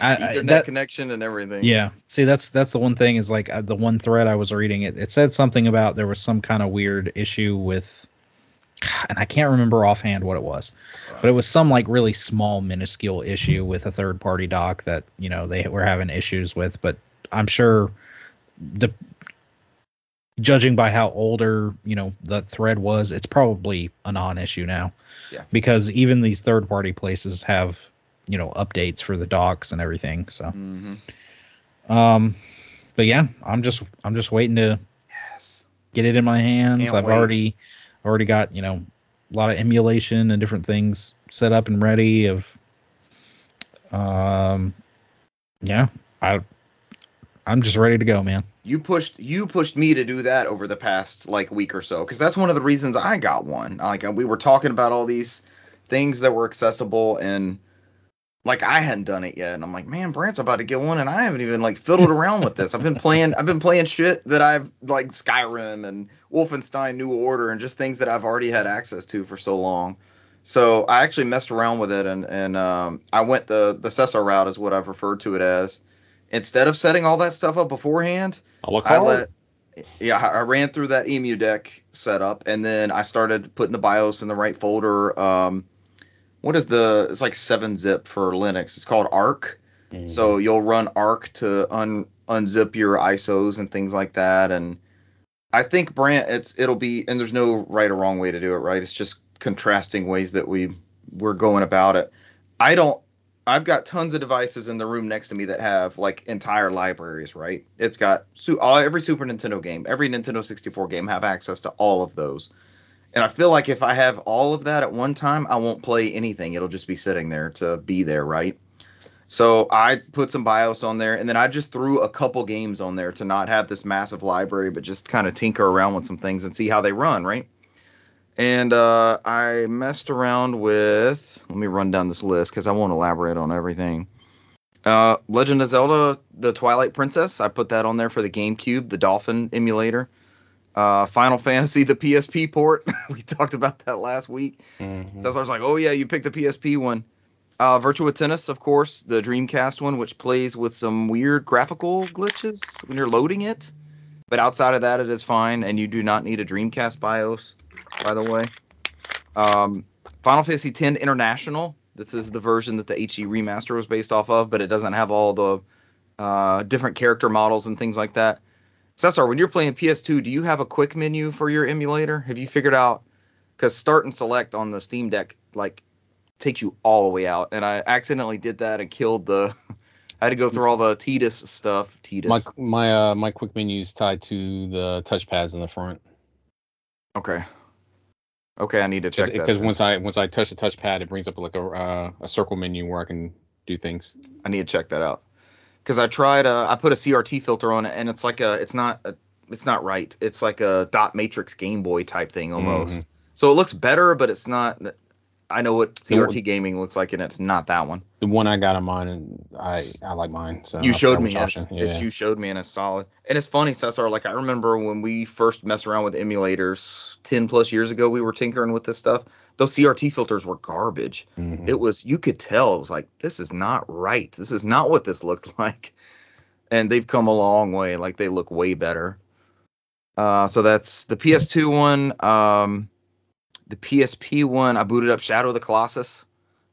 I, I- Ethernet that, connection and everything. Yeah. See, that's that's the one thing is like uh, the one thread I was reading it. It said something about there was some kind of weird issue with, and I can't remember offhand what it was, but it was some like really small, minuscule issue with a third party dock that you know they were having issues with. But I'm sure the judging by how older you know the thread was, it's probably a non-issue now. Yeah. Because even these third party places have you know updates for the docks and everything. So. hmm Um, but yeah, I'm just I'm just waiting to Yes. get it in my hands. Can't I've wait. already already got you know a lot of emulation and different things set up and ready. Of um, yeah, I I'm just ready to go, man. You pushed you pushed me to do that over the past like week or so because that's one of the reasons I got one. Like we were talking about all these things that were accessible and like I hadn't done it yet, and I'm like, man, Brant's about to get one, and I haven't even like fiddled around with this. I've been playing, I've been playing shit that I've like Skyrim and Wolfenstein New Order and just things that I've already had access to for so long. So I actually messed around with it, and and um, I went the the Cesar route is what I've referred to it as. Instead of setting all that stuff up beforehand, I let yeah, I I ran through that EmuDeck setup and then I started putting the BIOS in the right folder. Um, what is the? It's like seven zip for Linux. It's called Ark. Mhm. So you'll run Ark to un unzip your ISOs and things like that. And I think Brant, it's it'll be and there's no right or wrong way to do it. Right? It's just contrasting ways that we we're going about it. I don't. I've got tons of devices in the room next to me that have like entire libraries. Right? It's got su- all, every Super Nintendo game, every Nintendo 64 game have access to all of those. And I feel like if I have all of that at one time, I won't play anything. It'll just be sitting there to be there, right? So I put some BIOS on there, and then I just threw a couple games on there to not have this massive library, but just kind of tinker around with some things and see how they run, right? And uh, I messed around with. Let me run down this list because I won't elaborate on everything. Uh, Legend of Zelda: The Twilight Princess. I put that on there for the GameCube, the Dolphin emulator. Uh, Final Fantasy, the PSP port. we talked about that last week. Mhm. So I was like, oh yeah, you picked the PSP one. Uh, Virtua Tennis, of course, the Dreamcast one, which plays with some weird graphical glitches when you're loading it. But outside of that, it is fine, and you do not need a Dreamcast BIOS, by the way. Um, Final Fantasy X International. This is the version that the HD remaster was based off of, but it doesn't have all the uh, different character models and things like that. Cesar, when you're playing PS2, do you have a quick menu for your emulator? Have you figured out? Because start and select on the Steam Deck like takes you all the way out, and I accidentally did that and killed the. I had to go through all the Titus stuff. Titus. My my uh my quick menu is tied to the touchpads in the front. Okay. Okay, I need to check that. Because once I once I touch the touchpad, it brings up like a uh, a circle menu where I can do things. I need to check that out. Because I tried, uh, I put a CRT filter on it, and it's like a, it's not, a, it's not right. It's like a dot matrix Game Boy type thing almost. Mhm. So it looks better, but it's not. I know what one- CRT gaming looks like, and it's not that one. The one I got on mine, and I I like mine. So you I showed forgot me. It's, option. it's you showed me, and it's solid. And it's funny, Cesar. Like I remember when we first messed around with emulators ten plus years ago, we were tinkering with this stuff. Those CRT filters were garbage. Mhm. It was you could tell it was like this is not right. This is not what this looked like. And they've come a long way. Like they look way better. Uh, so that's the PS2 one. Um, the PSP one, I booted up Shadow of the Colossus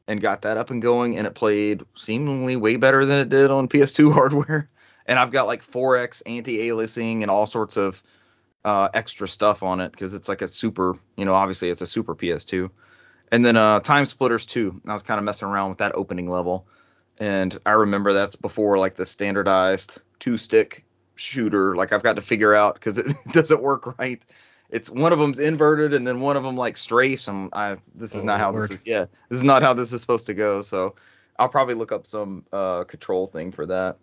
and got that up and going, and it played seemingly way better than it did on PS2 hardware. And I've got like 4x anti-aliasing and all sorts of uh, extra stuff on it because it's like a super, you know, obviously it's a super PS2. And then uh, Time Splitters 2. I was kind of messing around with that opening level, and I remember that's before like the standardized two stick shooter. Like I've got to figure out because it doesn't work right. It's one of them's inverted and then one of them like strafes. And I this is Oh, not how Lord. this is. Yeah, this is not how this is supposed to go. So I'll probably look up some uh, control thing for that.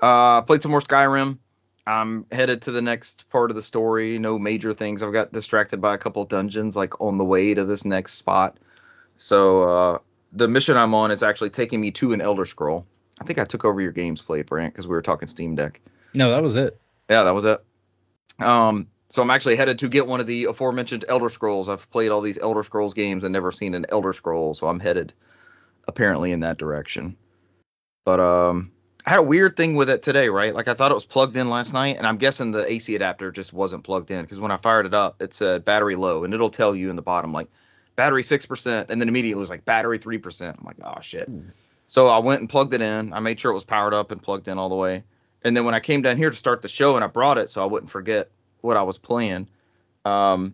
Uh, played some more Skyrim. I'm headed to the next part of the story. No major things. I've got distracted by a couple dungeons like on the way to this next spot. So uh, the mission I'm on is actually taking me to an Elder Scroll. I think I took over your games played, Brant, because we were talking Steam Deck. No, that was it. Yeah, that was it. Um, so I'm actually headed to get one of the aforementioned Elder Scrolls. I've played all these Elder Scrolls games and never seen an Elder Scroll, so I'm headed apparently in that direction. But um, I had a weird thing with it today, right? Like I thought it was plugged in last night, and I'm guessing the AC adapter just wasn't plugged in because when I fired it up, it said battery low, and it'll tell you in the bottom like battery six percent, and then immediately it was like battery three percent. I'm like, oh shit. So I went and plugged it in. I made sure it was powered up and plugged in all the way. And then when I came down here to start the show and I brought it so I wouldn't forget what I was playing, um,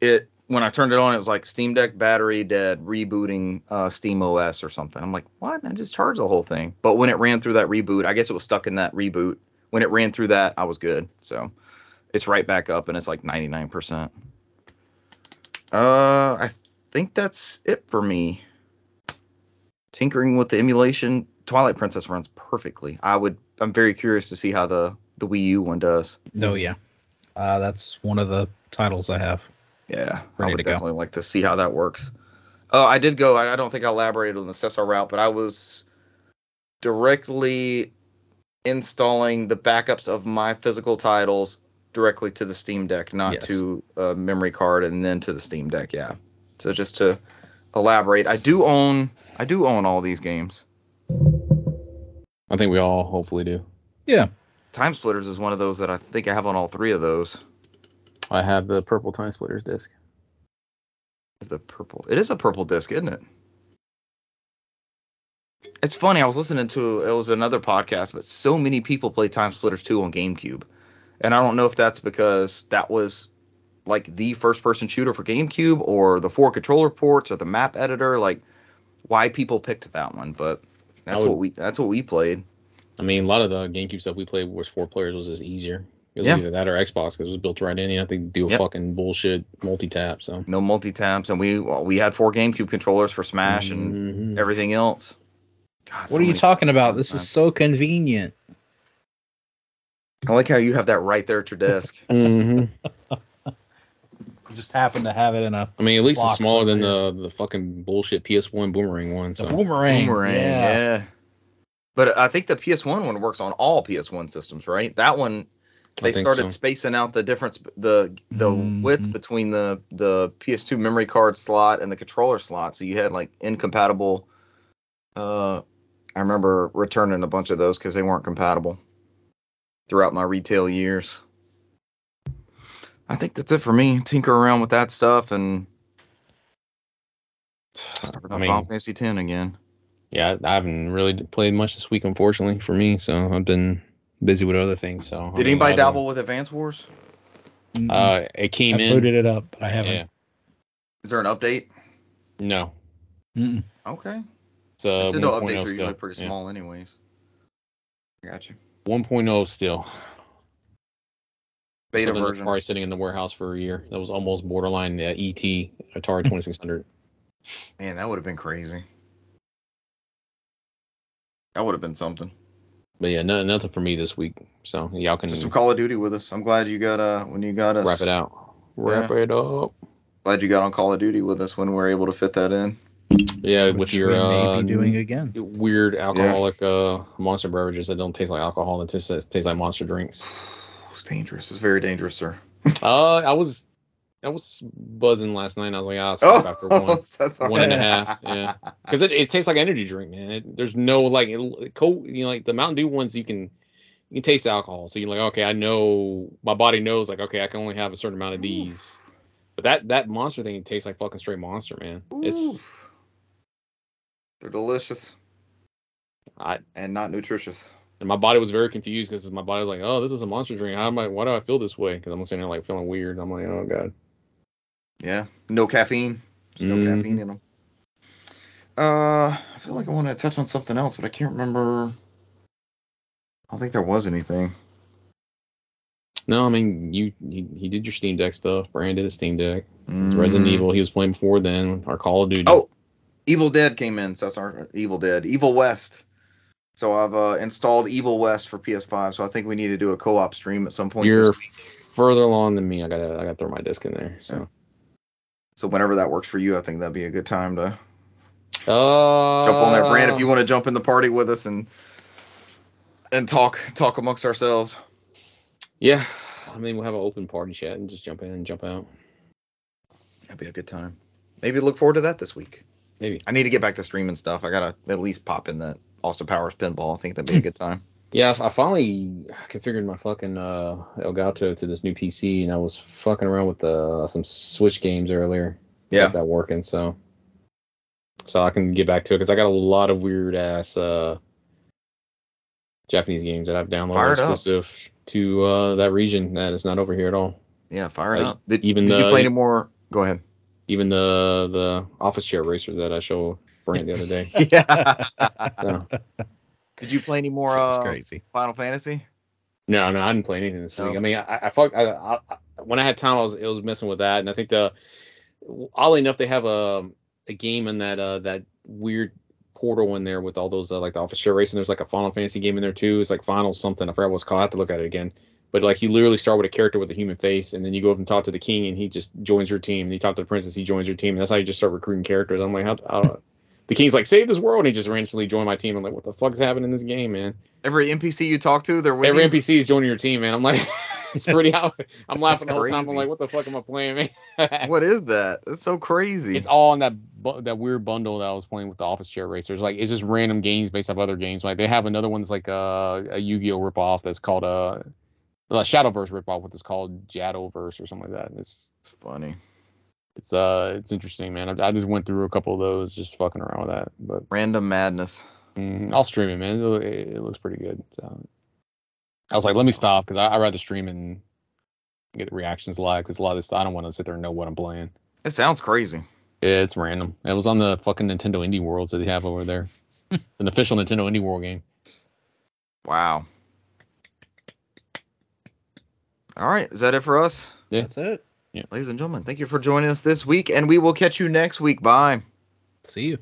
it when I turned it on, it was like Steam Deck battery dead, rebooting uh, Steam OS or something. I'm like, what? I just charged the whole thing. But when it ran through that reboot, I guess it was stuck in that reboot. When it ran through that, I was good. So it's right back up and it's like 99%. Uh, I think that's it for me. Tinkering with the emulation, Twilight Princess runs perfectly. I would. I'm very curious to see how the the Wii U one does. No, yeah. Uh, that's one of the titles I have. Yeah, I would to go. definitely like to see how that works. Oh, I did go. I, I don't think I elaborated on the Cesar route, but I was directly installing the backups of my physical titles directly to the Steam Deck, not Yes. to a memory card and then to the Steam Deck. Yeah. So just to elaborate, I do own. I do own all these games. I think we all hopefully do. Yeah. Time Splitters is one of those that I think I have on all three of those. I have the purple time splitters disc. The purple. It is a purple disc, isn't it? It's funny. I was listening to it was another podcast, but so many people play Time Splitters 2 on GameCube, and I don't know if that's because that was like the first person shooter for GameCube or the four controller ports or the map editor. Like why people picked that one, but that's would- what we that's what we played. I mean, a lot of the GameCube stuff we played was four players was just easier. It was Yeah. either that or Xbox because it was built right in. You didn't have to do a Yep. fucking bullshit multi tap. So No multi taps, and we well, we had four GameCube controllers for Smash and Mhm. everything else. God, so What are you talking about? This is so convenient. I like how you have that right there at your desk. Mhm. I just happen to have it in a I mean, at least it's smaller than the the fucking bullshit PS1 boomerang one. So the boomerang. Boomerang, yeah. yeah. But I think the PS1 one works on all PS1 systems, right? That one I they started so. spacing out the difference, the the Mhm. width between the the PS2 memory card slot and the controller slot. So you had like incompatible. Uh, I remember returning a bunch of those because they weren't compatible throughout my retail years. I think that's it for me. Tinker around with that stuff and start I on mean- Final Fantasy 10 again. yeah, I haven't really played much this week, unfortunately for me. So I've been busy with other things. So I Did mean, anybody I don't- dabble with Advance Wars? Uh, it I came in. booted it up, but I haven't. Yeah. Is there an update? No. Mm-mm. Okay. It's uh, Nintendo updates are still. usually pretty Yeah. small, anyways. I got you. 1.0 still. Beta Something that's version. probably sitting in the warehouse for a year. That was almost borderline uh, ET Atari 2600. Man, that would have been crazy. That would have been something. But yeah, no, nothing for me this week. So y'all can Just some Call of Duty with us. I'm glad you got uh when you got us. wrap it out. Wrap it up. Glad you got on Call of Duty with us when we were able to fit that in. Yeah, with your we may uh, be doing again. weird alcoholic uh, monster beverages that don't taste like alcohol. That just taste taste like monster drinks. It's dangerous. It's very dangerous, sir. Uh, I was I was buzzing last night. and I was like, ah, I'll stop after one. that's all one and a half, yeah. Because it, it tastes like energy drink, man. It, there's no like it, cold, you know, like the Mountain Dew ones. You can you can taste alcohol. So you're like, okay, I know my body knows like, okay, I can only have a certain amount of these. But that that monster thing tastes like fucking straight monster, man. It's They're delicious I and not nutritious. and my body was very confused because my body was like, oh, this is a monster drink. How am I? Why do I feel this way? Because I'm sitting there like feeling weird. I'm like, oh god. Yeah, no caffeine. Just no Mhm. caffeine in them. Uh, I feel like I want to touch on something else, but I can't remember. I don't think there was anything. No, I mean you, you he did your Steam Deck stuff. Brant did his Steam Deck. Mm. Resident Evil he was playing before then. Our Call of Duty. Oh, Evil Dead came in. So that's our Evil Dead. Evil West. So I've uh, installed Evil West for PS5. So I think we need to do a co-op stream at some point you're this week. further along than me. I gotta I gotta throw my disc in there. So So whenever that works for you, I think that'd be a good time to uh, jump on there, Brant. If you want to jump in the party with us and and talk talk amongst ourselves. Yeah, I mean we'll have an open party chat and just jump in and jump out. That'd be a good time. Maybe look forward to that this week. Maybe. I need to get back to streaming stuff. I gotta at least pop in that Austin Powers pinball. I think that'd be a good time. Yeah, I finally configured my fucking uh, Elgato to this new PC, and I was fucking around with uh, some Switch games earlier. Yeah. That working, so so I can get back to it because I got a lot of weird ass uh, Japanese games that I've downloaded it up. exclusive to uh, that region that is not over here at all. Yeah, fire it Like, up. Did, even did you play any more? Go ahead. Even the the office chair racer that I showed Brent the other day. yeah. So, Did you play any more uh, crazy. Final Fantasy? No, no, I didn't play anything this week. No. I mean, I, I, fuck, I, I, I- when I had time, I was, it was messing with that, and I think the, oddly enough, they have a, a game in that, uh, that weird portal in there with all those, uh, like the office share racing. There's like a Final Fantasy game in there too. It's like Final something. I forgot what it's called. I have to look at it again. But like you literally start with a character with a human face, and then you go up and talk to the king, and he just joins your team. And you talk to the princess, he joins your team. And that's how you just start recruiting characters. I'm like, how, how the king's like, save this world, and he just randomly joined my team. I'm like, what the fuck's happening in this game, man? Every NPC you talk to, they're with Every you? NPC is joining your team, man. I'm like, it's pretty. I'm laughing the whole time. I'm like, what the fuck am I playing, man? What is that? That's so crazy. It's all in that bu- that weird bundle that I was playing with the office chair racers. Like, it's just random games based off other games. Like, they have another one that's like uh, a Yu-Gi-Oh ripoff that's called uh, a Shadowverse ripoff, what is called Jadowverse or something like that. It's It's funny. It's uh it's interesting, man. I, I just went through a couple of those, just fucking around with that. But Random madness. mm, I'll stream it, man. It, it, it looks pretty good. So I was like, let me stop because I would rather stream and get the reactions live because a lot of this I don't want to sit there and know what I'm playing. It sounds crazy. Yeah, it's random. It was on the fucking Nintendo Indie Worlds that they have over there. An official Nintendo Indie World game. Wow. All right. Is that it for us? Yeah. That's it. Ladies and gentlemen, thank you for joining us this week, and we will catch you next week. Bye. See you.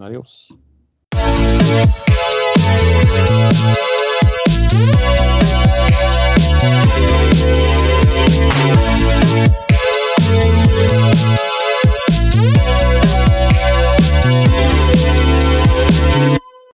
Adios. Thank you.